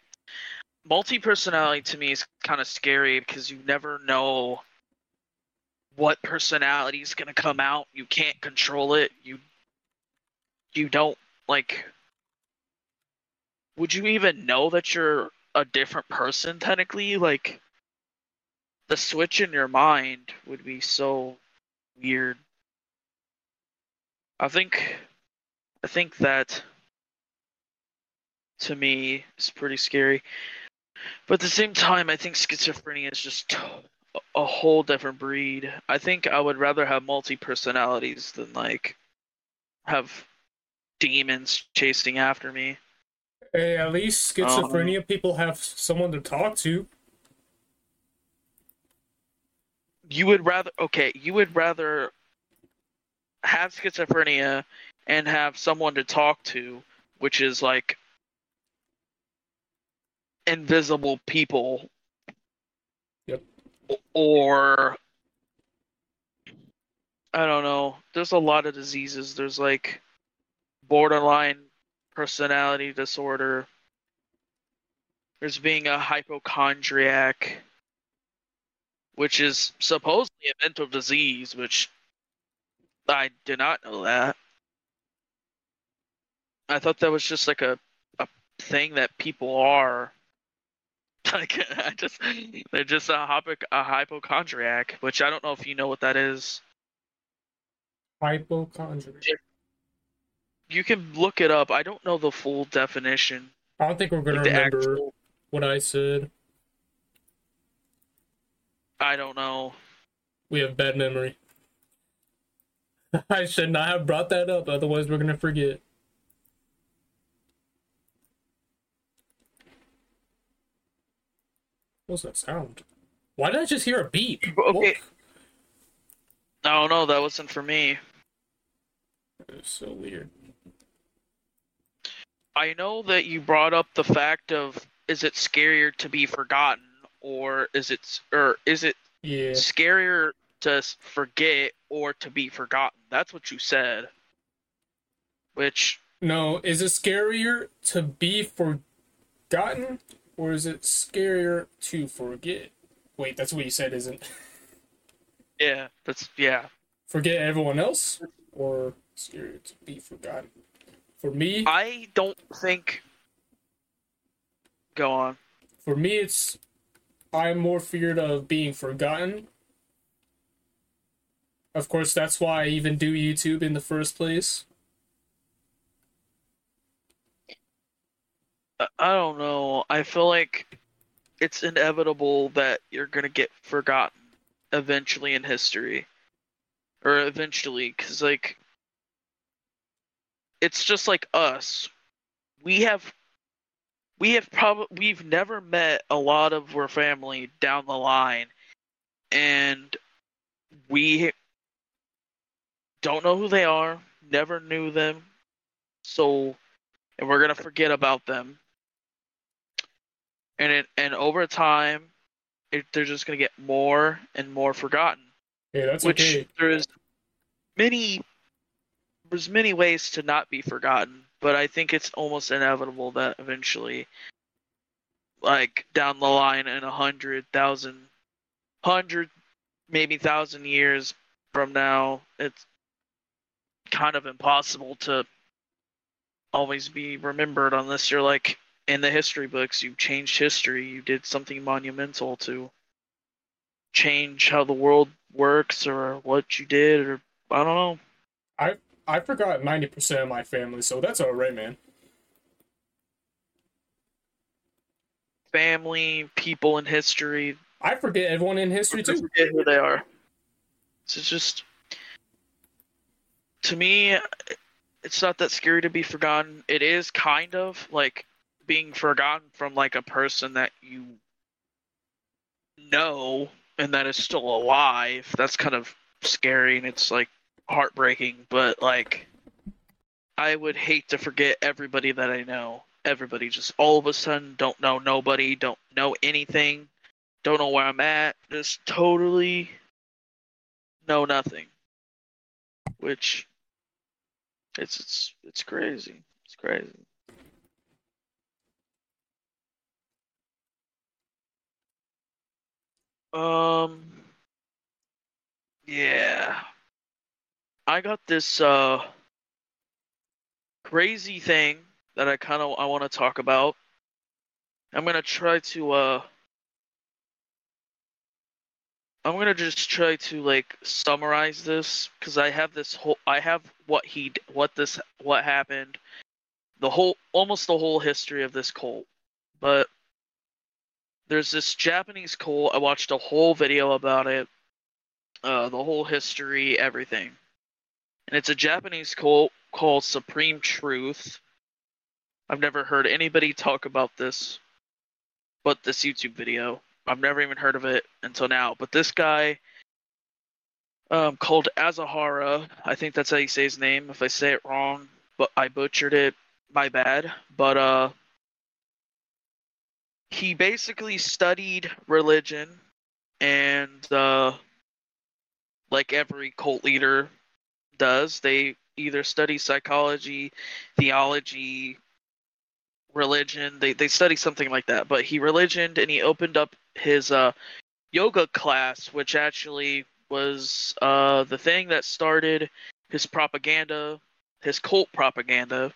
multi personality to me is kind of scary because you never know what personality is gonna come out. You can't control it. You you don't like. Would you even know that you're a different person technically? Like the switch in your mind would be so weird. I think I think that to me is pretty scary. But at the same time, I think schizophrenia is just a- whole different breed. I think I would rather have multi personalities than like have demons chasing after me. Hey, at least Um, schizophrenia people have someone to talk to. You would rather okay, you would rather have schizophrenia and have someone to talk to, which is like invisible people. Yep. Or I don't know. There's a lot of diseases. There's like borderline personality disorder. There's being a hypochondriac, which is supposedly a mental disease, which I did not know that. I thought that was just like a a thing that people are. Like I just they're just a hypo, a hypochondriac, which I don't know if you know what that is. Hypochondria. You can look it up. I don't know the full definition. I don't think we're gonna Like remember actual, what I said. I don't know. We have bad memory. I should not have brought that up, otherwise we're gonna forget. What's that sound? Why did I just hear a beep? Okay. I don't know. That wasn't for me. It's so weird. I know that you brought up the fact of is it scarier to be forgotten or is it or is it Yeah. scarier to forget or to be forgotten? That's what you said. Which No, is it scarier to be forgotten or is it scarier to forget? Wait, that's what you said, isn't yeah, that's yeah. forget everyone else or scarier to be forgotten? For me, I don't think Go on. for me it's I'm more feared of being forgotten. Of course, that's why I even do YouTube in the first place. I- I don't know. I feel like it's inevitable that you're gonna get forgotten eventually in history, or eventually, because like it's just like us. We have we have probably we've never met a lot of our family down the line, and we don't know who they are. Never knew them, so and we're gonna forget about them and it and over time it, they're just going to get more and more forgotten Hey, that's which okay. there is many there's many ways to not be forgotten but i think it's almost inevitable that eventually like down the line in a hundred thousand hundred maybe thousand years from now it's kind of impossible to always be remembered unless you're like in the history books you changed history you did something monumental to change how the world works or what you did or i don't know. I forgot 90% of my family, so that's alright, man. family people in history I forget everyone in history I too. forget who they are so it's just to me it's not that scary to be forgotten it is kind of like being forgotten from like a person that you know and that is still alive that's kind of scary and it's like heartbreaking but like i would hate to forget everybody that i know. Everybody just all of a sudden don't know nobody don't know anything don't know where i'm at just totally know nothing. Which it's it's it's crazy. It's crazy. Um yeah i got this uh crazy thing that i kind of i want to talk about. I'm gonna try to uh i'm gonna just try to like summarize this because i have this whole i have what he what this what happened the whole almost the whole history of this cult. But there's this japanese cult i watched a whole video about it uh, the whole history everything and it's a japanese cult called supreme truth. I've never heard anybody talk about this but this youtube video. I've never even heard of it until now. But this guy um, called Asahara i think that's how you say his name if i say it wrong but i butchered it. My bad. But uh he basically studied religion and uh like every cult leader does they either study psychology theology religion they, they study something like that. But he religioned and he opened up his uh yoga class which actually was uh the thing that started his propaganda his cult propaganda.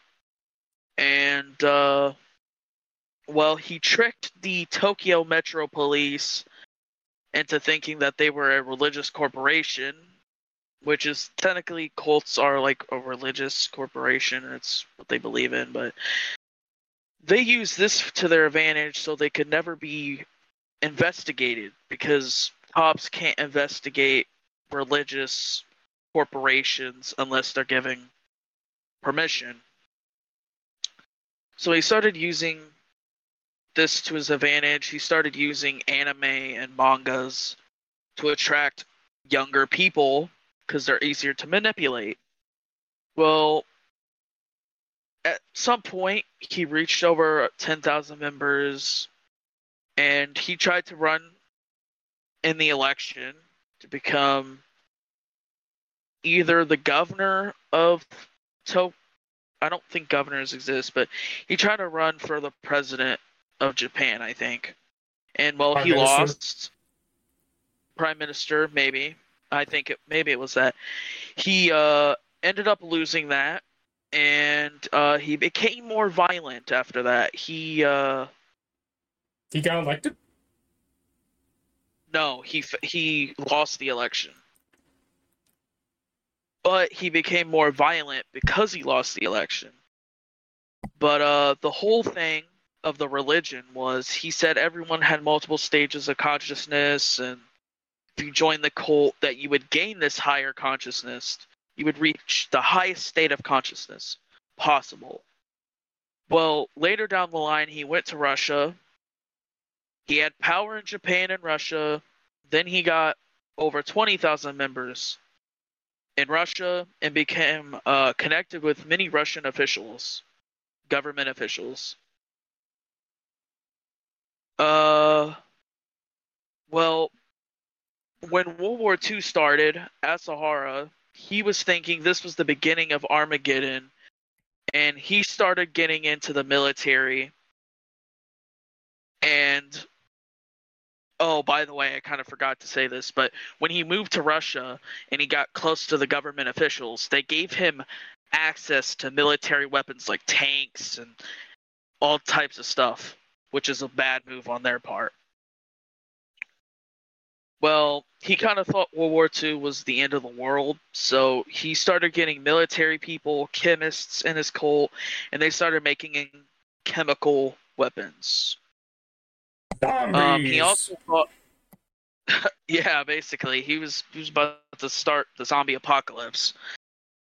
And uh well he tricked the tokyo metro police into thinking that they were a religious corporation which is technically cults are like a religious corporation it's what they believe in but they use this to their advantage so they could never be investigated because cops can't investigate religious corporations unless they're giving permission. So he started using this to his advantage. He started using anime and mangas to attract younger people because they're easier to manipulate. Well, at some point, he reached over 10,000 members and he tried to run in the election to become either the governor of to I don't think governors exist, but he tried to run for the president of Japan, I think. And well, Prime he Minister? lost prime minister maybe. I think it, maybe it was that. He uh ended up losing that and uh he became more violent after that. He uh He got elected. No, he he lost the election. But he became more violent because he lost the election. But uh the whole thing of the religion was he said everyone had multiple stages of consciousness and if you join the cult that you would gain this higher consciousness. You would reach the highest state of consciousness possible. Well, later down the line he went to Russia. He had power in Japan and Russia then he got over 20,000 members in Russia and became uh, connected with many Russian officials, government officials. Uh, well, when World War II started, Asahara, he was thinking this was the beginning of Armageddon, and he started getting into the military. And Oh, by the way, I kind of forgot to say this, but when he moved to Russia and he got close to the government officials, they gave him access to military weapons like tanks and all types of stuff, which is a bad move on their part. Well, he kind of thought World War II was the end of the world, so he started getting military people, chemists in his cult, and they started making chemical weapons. Um, he also thought, yeah, basically, he was he was about to start the zombie apocalypse.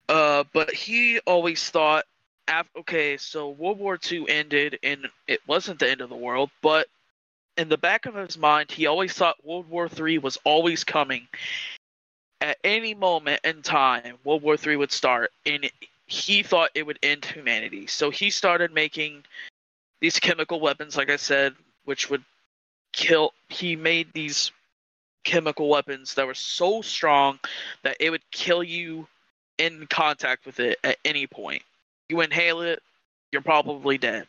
Uh, but he always thought, af- okay, so World War II ended, and it wasn't the end of the world. But in the back of his mind, he always thought World War III was always coming. At any moment in time, World War III would start, and he thought it would end humanity. So he started making these chemical weapons, like I said, which would kill. He made these chemical weapons that were so strong that it would kill you in contact with it at any point. You inhale it, you're probably dead.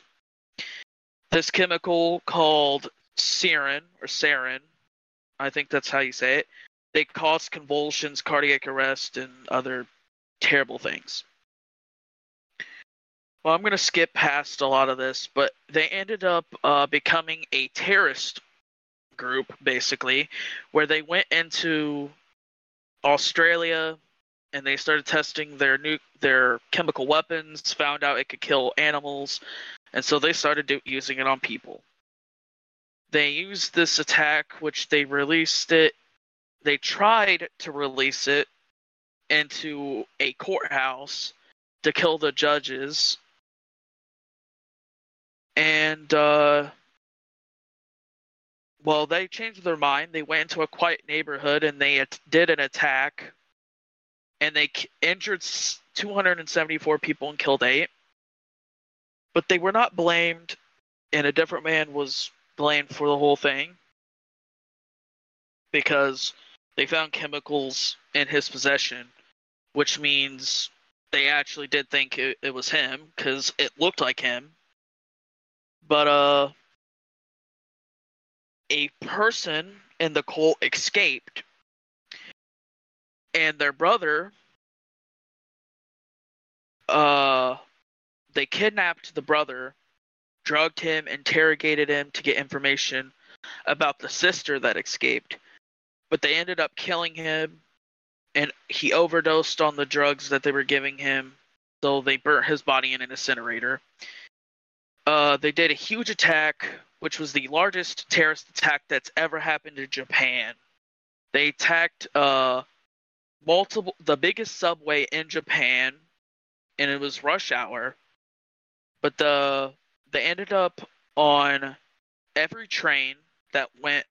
This chemical called sarin or sarin, I think that's how you say it. They cause convulsions, cardiac arrest, and other terrible things. Well, I'm going to skip past a lot of this, but they ended up uh, becoming a terrorist group, basically, where they went into Australia and they started testing their new their chemical weapons. Found out it could kill animals, and so they started do, using it on people. They used this attack, which they released it. They tried to release it into a courthouse to kill the judges and uh, well, they changed their mind. They went into a quiet neighborhood and they at- did an attack, and they injured 274 people and killed eight. But they were not blamed, and a different man was blamed for the whole thing because they found chemicals in his possession, which means they actually did think it, it was him because it looked like him. But uh a person in the cult escaped and their brother uh they kidnapped the brother drugged him interrogated him to get information about the sister that escaped but they ended up killing him and he overdosed on the drugs that they were giving him so they burnt his body in an incinerator uh, they did a huge attack, which was the largest terrorist attack that's ever happened in Japan. They attacked uh, multiple the biggest subway in Japan and it was rush hour. But the they ended up on every train that went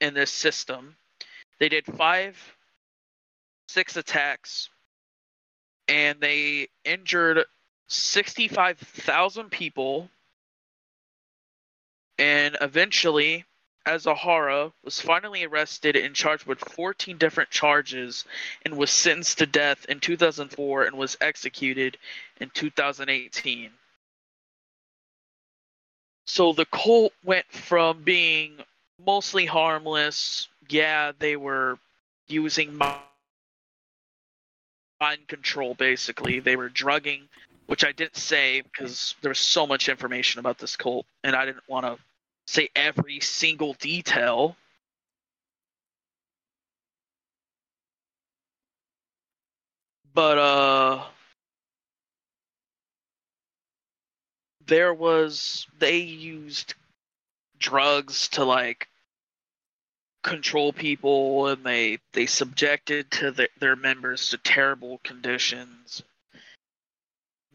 in this system. They did five six attacks and they injured 65,000 people and eventually Asahara was finally arrested and charged with 14 different charges and was sentenced to death in 2004 and was executed in 2018. So the cult went from being mostly harmless, yeah, they were using mind control basically. They were drugging, which I didn't say because there was so much information about this cult and I didn't want to say every single detail. But uh there was they used drugs to like control people and they they subjected to the, their members to terrible conditions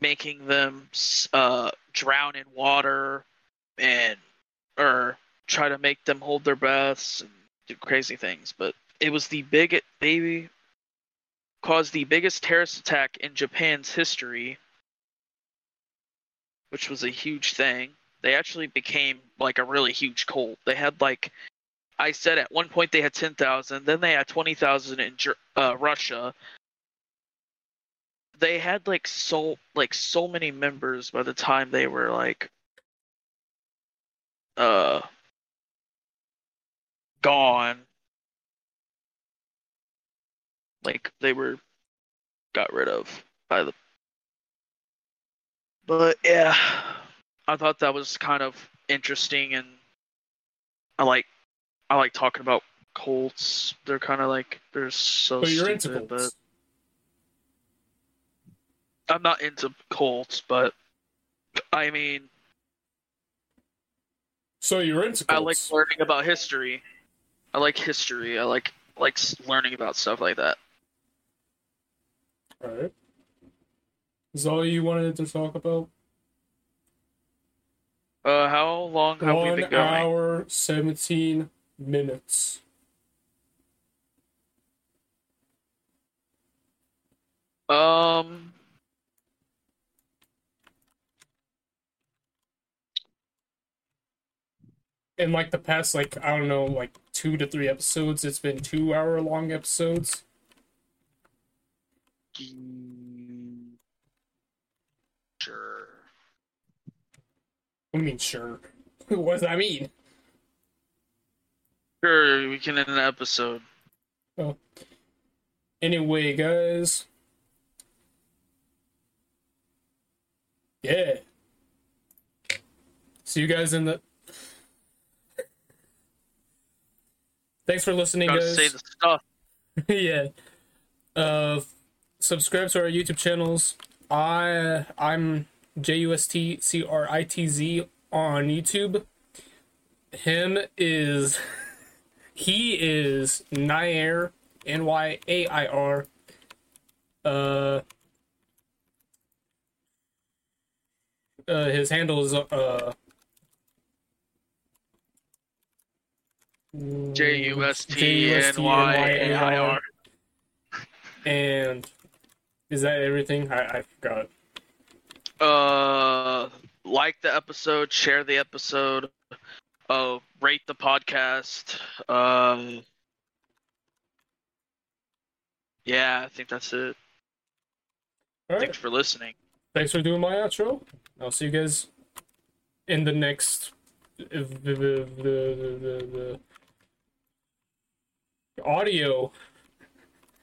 making them uh, drown in water and or try to make them hold their breaths and do crazy things. But it was the big they caused the biggest terrorist attack in Japan's history, which was a huge thing. They actually became like a really huge cult. They had like I said at one point they had ten thousand, then they had twenty thousand in uh, Russia. They had like so like so many members by the time they were like uh gone. Like they were got rid of by the But yeah, I thought that was kind of interesting and I like I like talking about Colts. They're kind of like they're so But you're stupid, into Colts. I'm not into Colts, but I mean, So you're into I like learning about history. I like history. I like like learning about stuff like that. Alright. Is all you wanted to talk about? Uh, how long have we been going? hour, 17 minutes. Um, In like the past, like, I don't know, like two to three episodes, it's been two hour long episodes. You mean, sure? what does that mean? Sure, we can end an episode. Anyway, guys. Yeah. See you guys in the. Thanks for listening, Gotta guys. say the stuff. yeah. Uh, subscribe to our YouTube channels. I I'm J U S T C R I T Z on YouTube. Him is he is Nyair N Y A I R. Uh. Uh, his handle is uh J U S T N Y A I R. And is that everything? I, I forgot. Uh, like the episode, share the episode, uh, rate the podcast. Um, yeah, I think that's it. Right. Thanks for listening. Thanks for doing my outro. I'll see you guys in the next the the, the, the, the audio